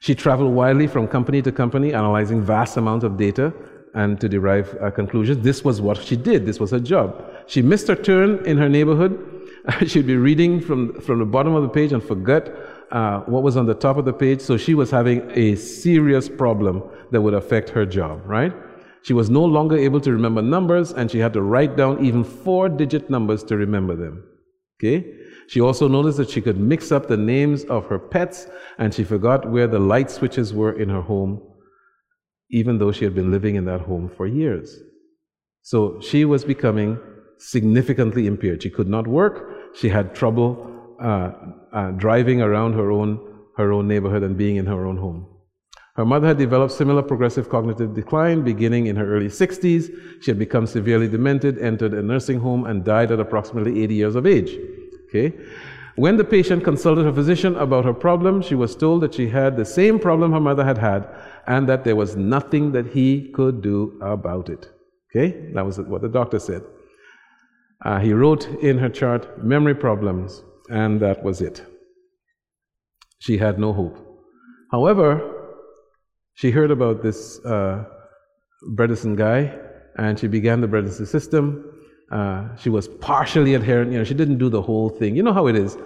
[SPEAKER 2] She traveled widely from company to company, analyzing vast amounts of data and to derive uh, conclusions. This was what she did, this was her job. She missed her turn in her neighborhood. (laughs) She'd be reading from, from the bottom of the page and forget uh, what was on the top of the page, so she was having a serious problem that would affect her job, right? She was no longer able to remember numbers, and she had to write down even four digit numbers to remember them. Okay? She also noticed that she could mix up the names of her pets and she forgot where the light switches were in her home, even though she had been living in that home for years. So she was becoming significantly impaired. She could not work. She had trouble uh, uh, driving around her own, her own neighborhood and being in her own home. Her mother had developed similar progressive cognitive decline beginning in her early 60s. She had become severely demented, entered a nursing home, and died at approximately 80 years of age. Okay? When the patient consulted her physician about her problem, she was told that she had the same problem her mother had had and that there was nothing that he could do about it. Okay? That was what the doctor said. Uh, he wrote in her chart memory problems, and that was it. She had no hope. However, she heard about this uh, Bredesen guy, and she began the Bredesen system. Uh, she was partially adherent. You know, she didn't do the whole thing. You know how it is,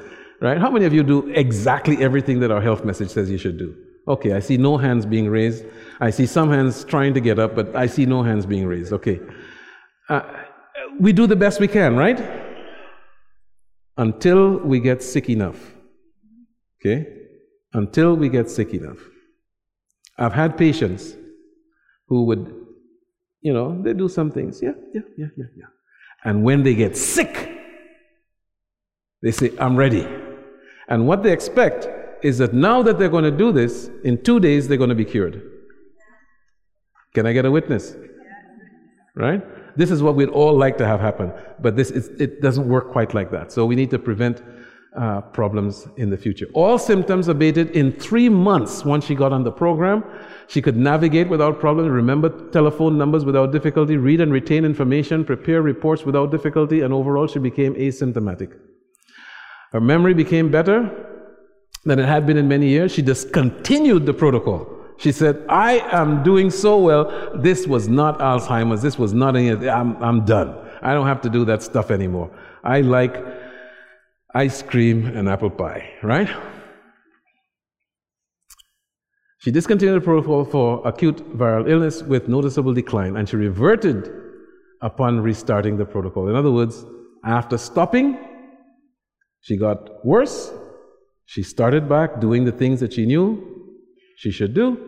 [SPEAKER 2] right? How many of you do exactly everything that our health message says you should do? Okay, I see no hands being raised. I see some hands trying to get up, but I see no hands being raised. Okay. Uh, we do the best we can, right? Until we get sick enough. Okay? until we get sick enough. I've had patients who would, you know, they do some things. Yeah, yeah, yeah, yeah, yeah. And when they get sick, they say, I'm ready. And what they expect is that now that they're going to do this, in two days they're going to be cured. Can I get a witness? Right? This is what we'd all like to have happen, but this is, it doesn't work quite like that. So we need to prevent uh, problems in the future. All symptoms abated in three months once she got on the program. She could navigate without problem, remember telephone numbers without difficulty, read and retain information, prepare reports without difficulty, and overall she became asymptomatic. Her memory became better than it had been in many years. She discontinued the protocol. She said, I am doing so well. This was not Alzheimer's. This was not any, I'm, I'm done. I don't have to do that stuff anymore. I like ice cream and apple pie, right? She discontinued the protocol for acute viral illness with noticeable decline, and she reverted upon restarting the protocol. In other words, after stopping, she got worse. She started back doing the things that she knew she should do,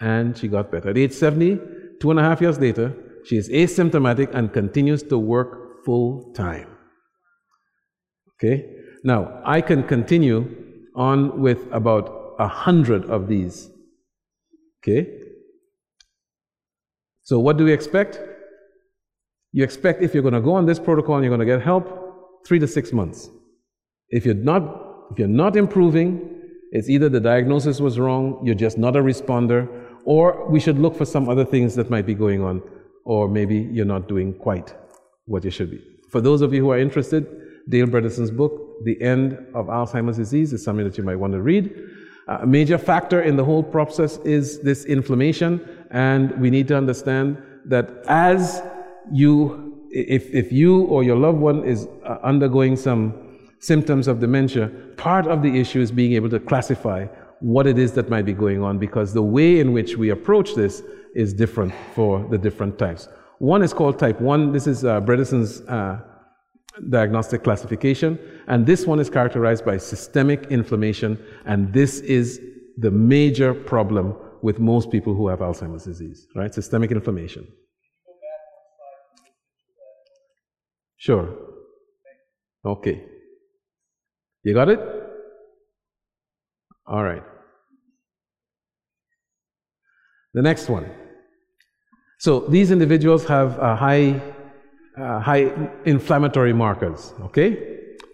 [SPEAKER 2] and she got better. At age 70, two and a half years later, she is asymptomatic and continues to work full time. Okay? Now, I can continue on with about a hundred of these. Okay? So, what do we expect? You expect if you're going to go on this protocol and you're going to get help, three to six months. If you're not, if you're not improving, it's either the diagnosis was wrong, you're just not a responder, or we should look for some other things that might be going on, or maybe you're not doing quite what you should be. For those of you who are interested, Dale Bredesen's book, The End of Alzheimer's Disease, is something that you might want to read. A major factor in the whole process is this inflammation, and we need to understand that as you, if, if you or your loved one is uh, undergoing some symptoms of dementia, part of the issue is being able to classify what it is that might be going on because the way in which we approach this is different for the different types. One is called type 1. This is uh, Bredesen's uh, diagnostic classification. And this one is characterized by systemic inflammation, and this is the major problem with most people who have Alzheimer's disease, right? Systemic inflammation. Sure. Okay. You got it? All right. The next one. So these individuals have a high uh, high inflammatory markers. Okay?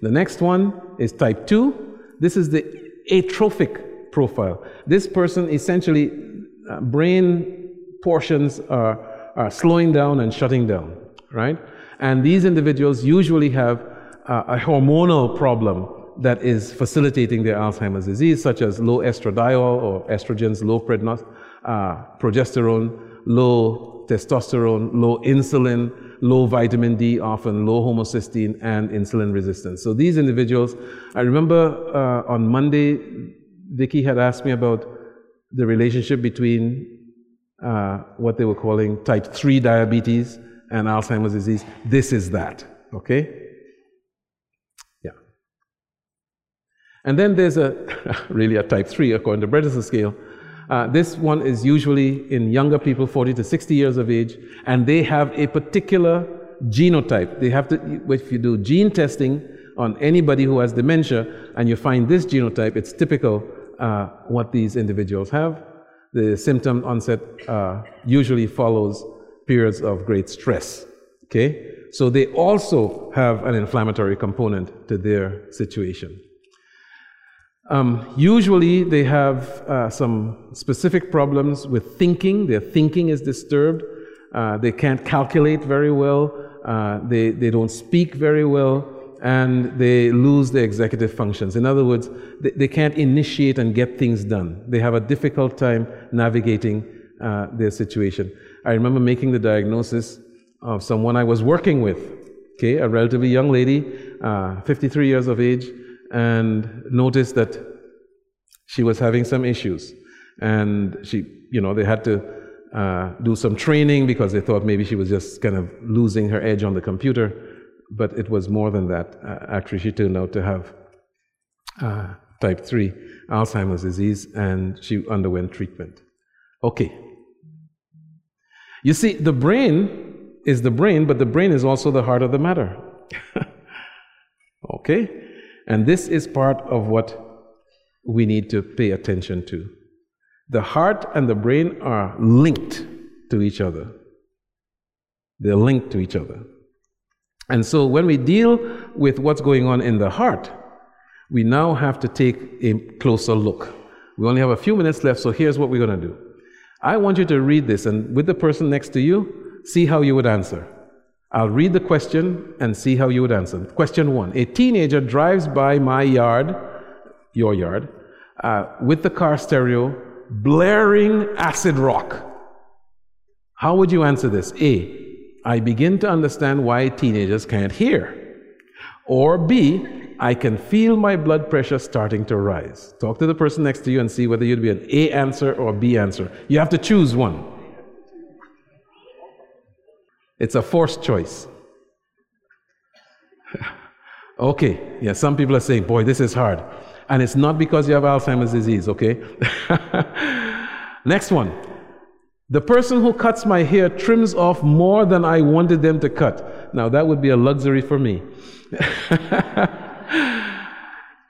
[SPEAKER 2] The next one is type 2. This is the atrophic profile. This person essentially, uh, brain portions are, are slowing down and shutting down, right? And these individuals usually have uh, a hormonal problem that is facilitating their Alzheimer's disease, such as low estradiol or estrogens, low uh, progesterone, low testosterone, low insulin, low vitamin D, often low homocysteine, and insulin resistance. So these individuals, I remember uh, on Monday, Vicki had asked me about the relationship between uh, what they were calling type 3 diabetes and Alzheimer's disease. This is that, okay? And then there's a, (laughs) really a type 3 according to Bredesen's scale, uh, this one is usually in younger people, 40 to 60 years of age, and they have a particular genotype. They have to, if you do gene testing on anybody who has dementia and you find this genotype, it's typical uh, what these individuals have. The symptom onset uh, usually follows periods of great stress. Okay? So they also have an inflammatory component to their situation. Um, usually, they have uh, some specific problems with thinking. Their thinking is disturbed. Uh, they can't calculate very well. Uh, they, they don't speak very well. And they lose their executive functions. In other words, they, they can't initiate and get things done. They have a difficult time navigating uh, their situation. I remember making the diagnosis of someone I was working with, okay, a relatively young lady, uh, 53 years of age and noticed that she was having some issues. And she, you know, they had to uh, do some training because they thought maybe she was just kind of losing her edge on the computer. But it was more than that. Uh, actually, she turned out to have uh, type 3 Alzheimer's disease, and she underwent treatment. Okay. You see, the brain is the brain, but the brain is also the heart of the matter. (laughs) okay? And this is part of what we need to pay attention to. The heart and the brain are linked to each other. They're linked to each other. And so when we deal with what's going on in the heart, we now have to take a closer look. We only have a few minutes left, so here's what we're going to do. I want you to read this, and with the person next to you, see how you would answer. I'll read the question and see how you would answer. Question one A teenager drives by my yard, your yard, uh, with the car stereo blaring acid rock. How would you answer this? A. I begin to understand why teenagers can't hear. Or B. I can feel my blood pressure starting to rise. Talk to the person next to you and see whether you'd be an A answer or B answer. You have to choose one. It's a forced choice. (laughs) okay, yeah, some people are saying, boy, this is hard. And it's not because you have Alzheimer's disease, okay? (laughs) Next one. The person who cuts my hair trims off more than I wanted them to cut. Now, that would be a luxury for me. (laughs)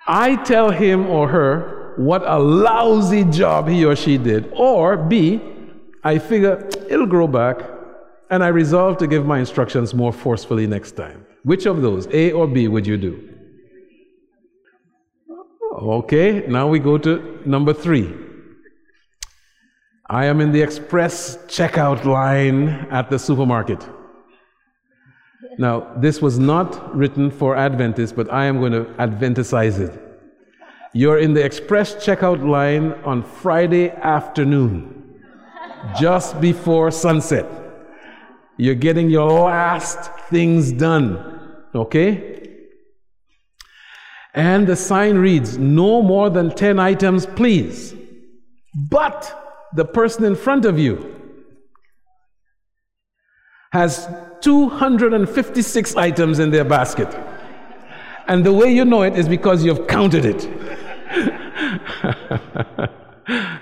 [SPEAKER 2] I tell him or her what a lousy job he or she did. Or B, I figure it'll grow back and I resolve to give my instructions more forcefully next time. Which of those, A or B, would you do? Okay, now we go to number three. I am in the express checkout line at the supermarket. Now, this was not written for Adventists, but I am going to Adventicize it. You're in the express checkout line on Friday afternoon, just before sunset. You're getting your last things done, okay? And the sign reads, no more than 10 items, please. But the person in front of you has 256 items in their basket. And the way you know it is because you've counted it.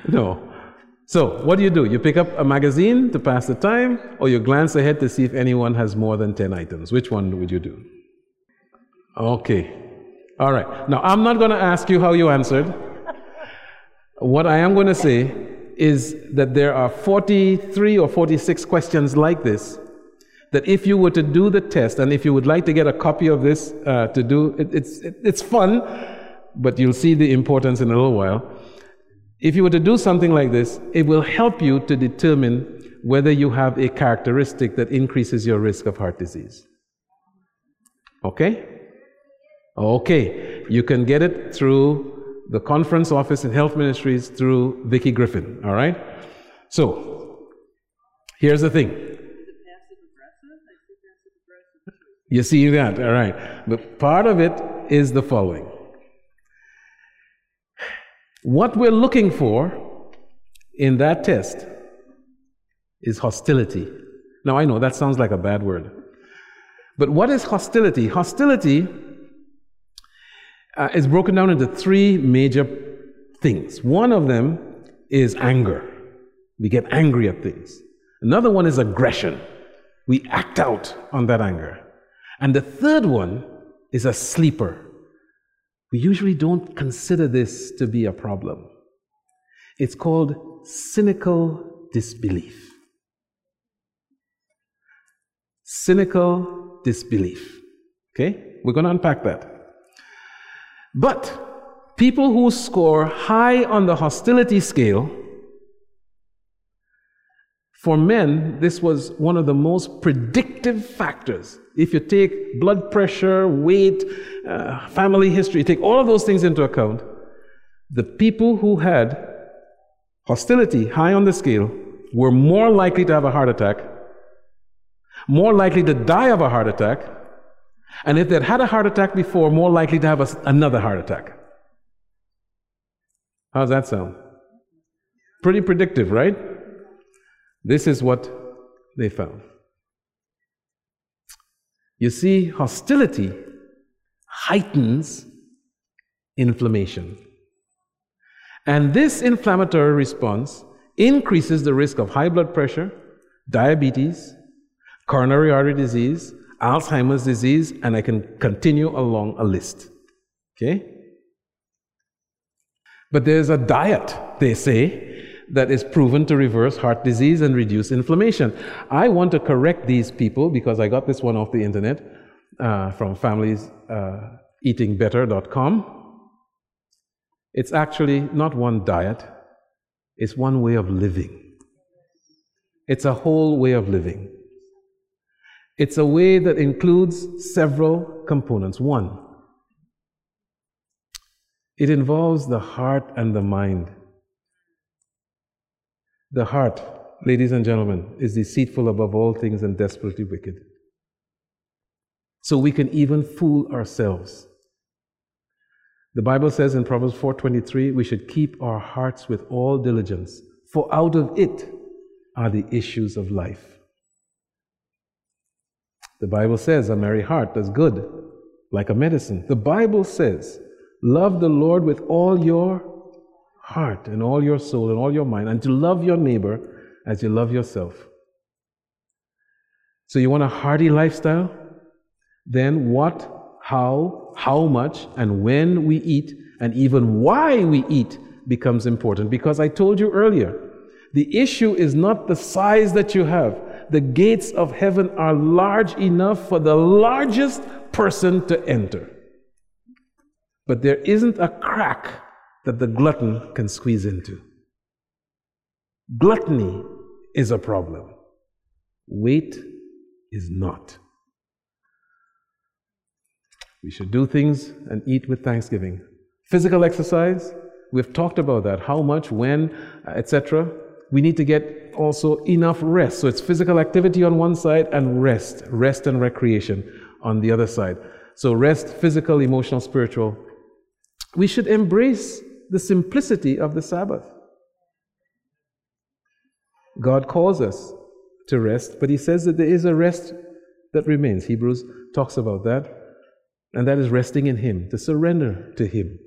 [SPEAKER 2] (laughs) no. So, what do you do? You pick up a magazine to pass the time, or you glance ahead to see if anyone has more than 10 items? Which one would you do? Okay. All right. Now, I'm not going to ask you how you answered. What I am going to say is that there are 43 or 46 questions like this that if you were to do the test, and if you would like to get a copy of this uh, to do, it, it's, it, it's fun, but you'll see the importance in a little while. If you were to do something like this, it will help you to determine whether you have a characteristic that increases your risk of heart disease. Okay? Okay. You can get it through the conference office in health ministries through Vicki Griffin. All right? So, here's the thing You see that? All right. But part of it is the following what we're looking for in that test is hostility. Now, I know that sounds like a bad word. But what is hostility? Hostility uh, is broken down into three major things. One of them is anger. We get angry at things. Another one is aggression. We act out on that anger. And the third one is a sleeper. We usually don't consider this to be a problem. It's called cynical disbelief. Cynical disbelief. Okay? We're going to unpack that. But people who score high on the hostility scale for men, this was one of the most predictive factors. If you take blood pressure, weight, uh, family history, take all of those things into account, the people who had hostility high on the scale were more likely to have a heart attack, more likely to die of a heart attack, and if they'd had a heart attack before, more likely to have a, another heart attack. How's that sound? Pretty predictive, right? This is what they found. You see, hostility heightens inflammation. And this inflammatory response increases the risk of high blood pressure, diabetes, coronary artery disease, Alzheimer's disease, and I can continue along a list. Okay? But there's a diet, they say, that is proven to reverse heart disease and reduce inflammation. I want to correct these people because I got this one off the internet uh, from familieseatingbetter.com. Uh, it's actually not one diet, it's one way of living. It's a whole way of living. It's a way that includes several components. One, it involves the heart and the mind. The heart, ladies and gentlemen, is deceitful above all things and desperately wicked. So we can even fool ourselves. The Bible says in Proverbs 4:23, we should keep our hearts with all diligence, for out of it are the issues of life. The Bible says a merry heart does good, like a medicine. The Bible says, love the Lord with all your heart and all your soul and all your mind, and to love your neighbor as you love yourself. So, you want a hearty lifestyle? Then, what, how, how much, and when we eat, and even why we eat becomes important. Because I told you earlier, the issue is not the size that you have. The gates of heaven are large enough for the largest person to enter. But there isn't a crack that the glutton can squeeze into. Gluttony is a problem. Weight is not. We should do things and eat with thanksgiving. Physical exercise, we've talked about that. How much, when, uh, etc. We need to get also enough rest. So it's physical activity on one side and rest, rest and recreation on the other side. So rest, physical, emotional, spiritual. We should embrace the simplicity of the Sabbath. God calls us to rest, but He says that there is a rest that remains. Hebrews talks about that, and that is resting in Him, to surrender to Him.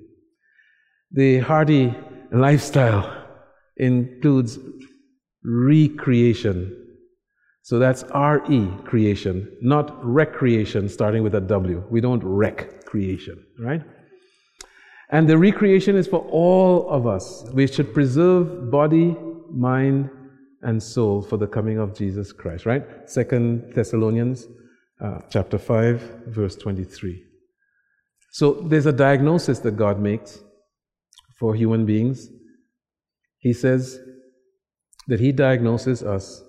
[SPEAKER 2] The hearty lifestyle includes recreation. So that's R E, creation, not recreation, starting with a W. We don't wreck creation, right? And the recreation is for all of us. We should preserve body, mind, and soul for the coming of Jesus Christ, right? Second Thessalonians uh, chapter 5, verse 23. So there's a diagnosis that God makes for human beings. He says that He diagnoses us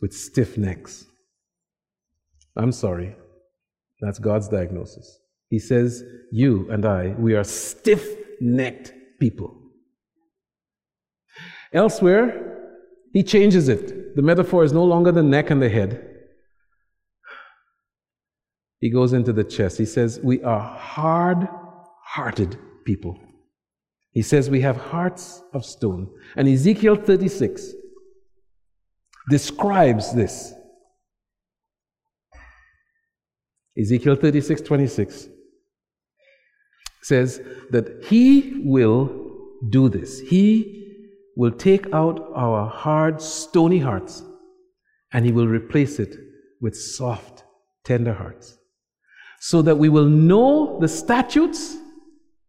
[SPEAKER 2] with stiff necks. I'm sorry. That's God's diagnosis. He says, You and I, we are stiff necked people. Elsewhere, he changes it. The metaphor is no longer the neck and the head. He goes into the chest. He says, We are hard hearted people. He says, We have hearts of stone. And Ezekiel 36 describes this. Ezekiel 36 26 says that He will do this. He will take out our hard, stony hearts and He will replace it with soft, tender hearts. So that we will know the statutes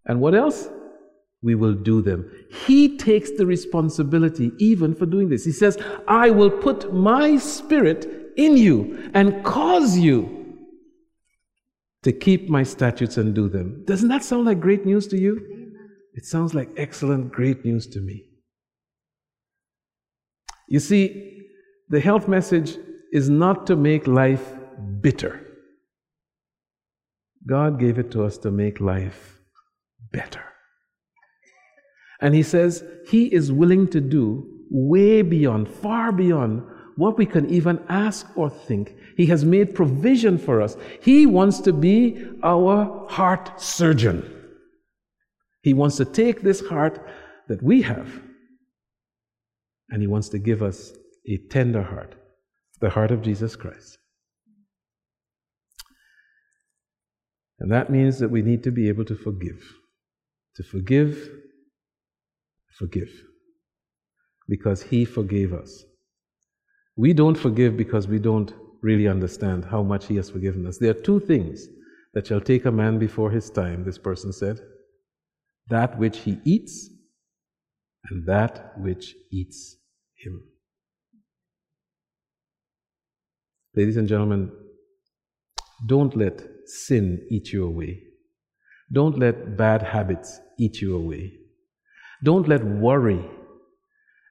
[SPEAKER 2] and what else? We will do them. He takes the responsibility even for doing this. He says, I will put my spirit in you and cause you to keep my statutes and do them. Doesn't that sound like great news to you? It sounds like excellent, great news to me. You see, the health message is not to make life bitter. God gave it to us to make life better. And He says He is willing to do way beyond, far beyond what we can even ask or think. He has made provision for us. He wants to be our heart surgeon. He wants to take this heart that we have and He wants to give us a tender heart, the heart of Jesus Christ. And that means that we need to be able to forgive. To forgive forgive because He forgave us. We don't forgive because we don't really understand how much He has forgiven us. There are two things that shall take a man before his time, this person said that which he eats and that which eats him. Ladies and gentlemen, don't let sin eat you away. Don't let bad habits eat you away. Don't let worry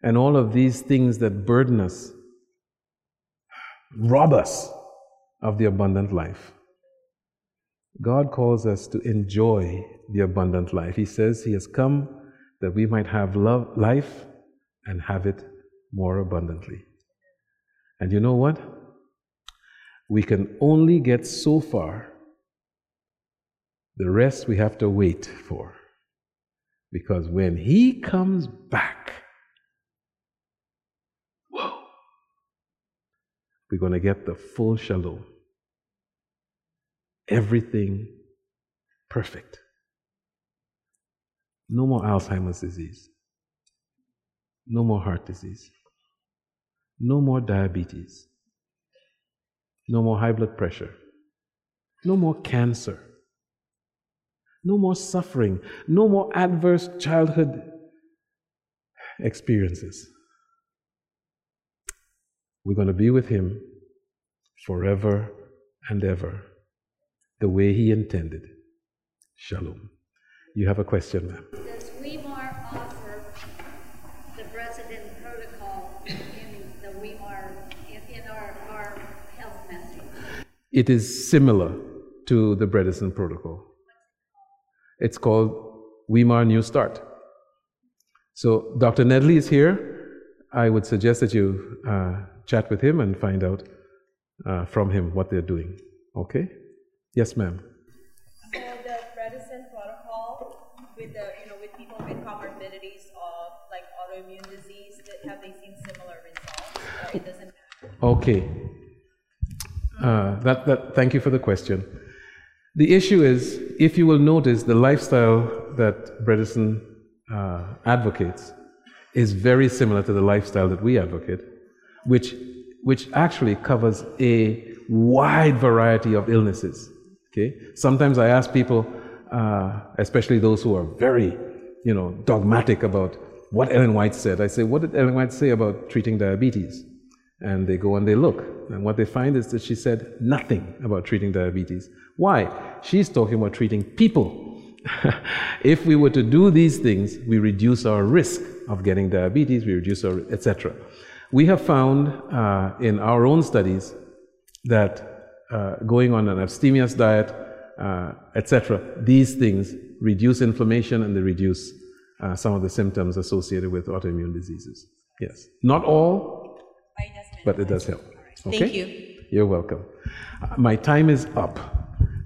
[SPEAKER 2] and all of these things that burden us rob us of the abundant life. God calls us to enjoy the abundant life. He says He has come that we might have love, life and have it more abundantly. And you know what? We can only get so far. The rest we have to wait for. Because when He comes back, we're going to get the full shalom. Everything perfect. No more Alzheimer's disease. No more heart disease. No more diabetes. No more high blood pressure. No more cancer. No more suffering. No more adverse childhood experiences. We're going to be with Him forever and ever, the way He intended. Shalom. You have a question, ma'am.
[SPEAKER 3] Does Weimar offer the Bredesen protocol in the Weimar, in our, our health message?
[SPEAKER 2] It is similar to the Bredesen protocol. It's called Weimar New Start. So Dr. Nedley is here. I would suggest that you uh, chat with him and find out uh, from him what they're doing. Okay? Yes, ma'am.
[SPEAKER 4] So the Bredesen protocol with the you know with people with comorbidities of like autoimmune disease, that have they seen similar results? Or it doesn't matter?
[SPEAKER 2] Okay. Uh, that, that, thank you for the question. The issue is, if you will notice, the lifestyle that Bredesen uh, advocates is very similar to the lifestyle that we advocate, which, which actually covers a wide variety of illnesses. Okay? Sometimes I ask people, uh, especially those who are very, you know, dogmatic about what Ellen White said. I say, what did Ellen White say about treating diabetes? And they go and they look. And what they find is that she said nothing about treating diabetes. Why? She's talking about treating people. (laughs) if we were to do these things, we reduce our risk of getting diabetes, we reduce our, etc. We have found uh, in our own studies that uh, going on an abstemious diet, uh, etc., these things reduce inflammation and they reduce uh, some of the symptoms associated with autoimmune diseases. Yes. Not all,
[SPEAKER 4] But it does
[SPEAKER 2] but it does help. Okay?
[SPEAKER 4] Thank you.
[SPEAKER 2] You're welcome. Uh, My time is up,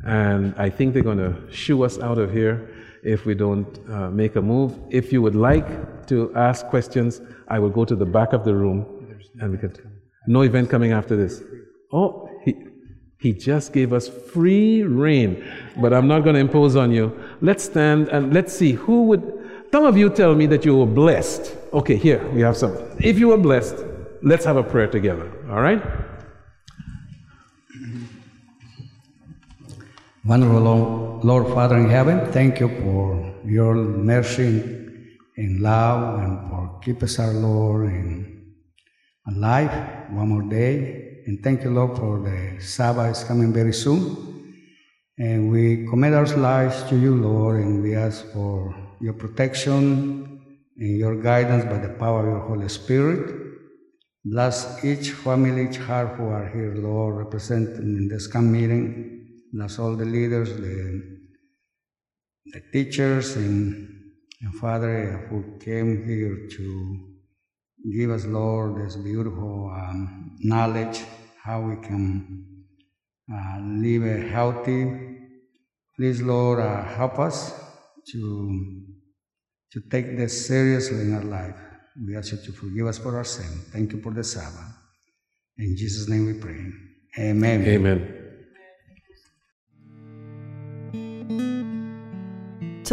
[SPEAKER 2] and I think they're going to shoo us out of here if we don't uh, make a move. If you would like to ask questions, I will go to the back of the room, and we. No event coming after this. Oh, he, he just gave us free reign, but I'm not going to impose on you. Let's stand and let's see who would. Some of you tell me that you were blessed. Okay, here we have some. If you were blessed, let's have a prayer together. All right?
[SPEAKER 5] Wonderful Lord, Father in heaven, thank you for your mercy and love and for keep us our Lord alive one more day. And thank you, Lord, for the Sabbath is coming very soon. And we commit our lives to you, Lord, and we ask for your protection and your guidance by the power of your Holy Spirit. Bless each family, each heart who are here, Lord, represented in this camp meeting. Bless all the leaders, the, the teachers, and, and Father who came here to give us, Lord, this beautiful um, knowledge how we can uh, live a healthy. Please, Lord, uh, help us to to take this seriously in our life. We ask you to forgive us for our sin. Thank you for the Sabbath. In Jesus' name we pray. Amen.
[SPEAKER 2] Amen.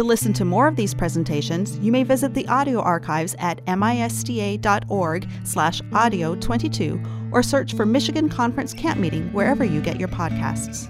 [SPEAKER 1] To listen to more of these presentations, you may visit the audio archives at misda.org slash audio 22 or search for Michigan Conference Camp Meeting wherever you get your podcasts.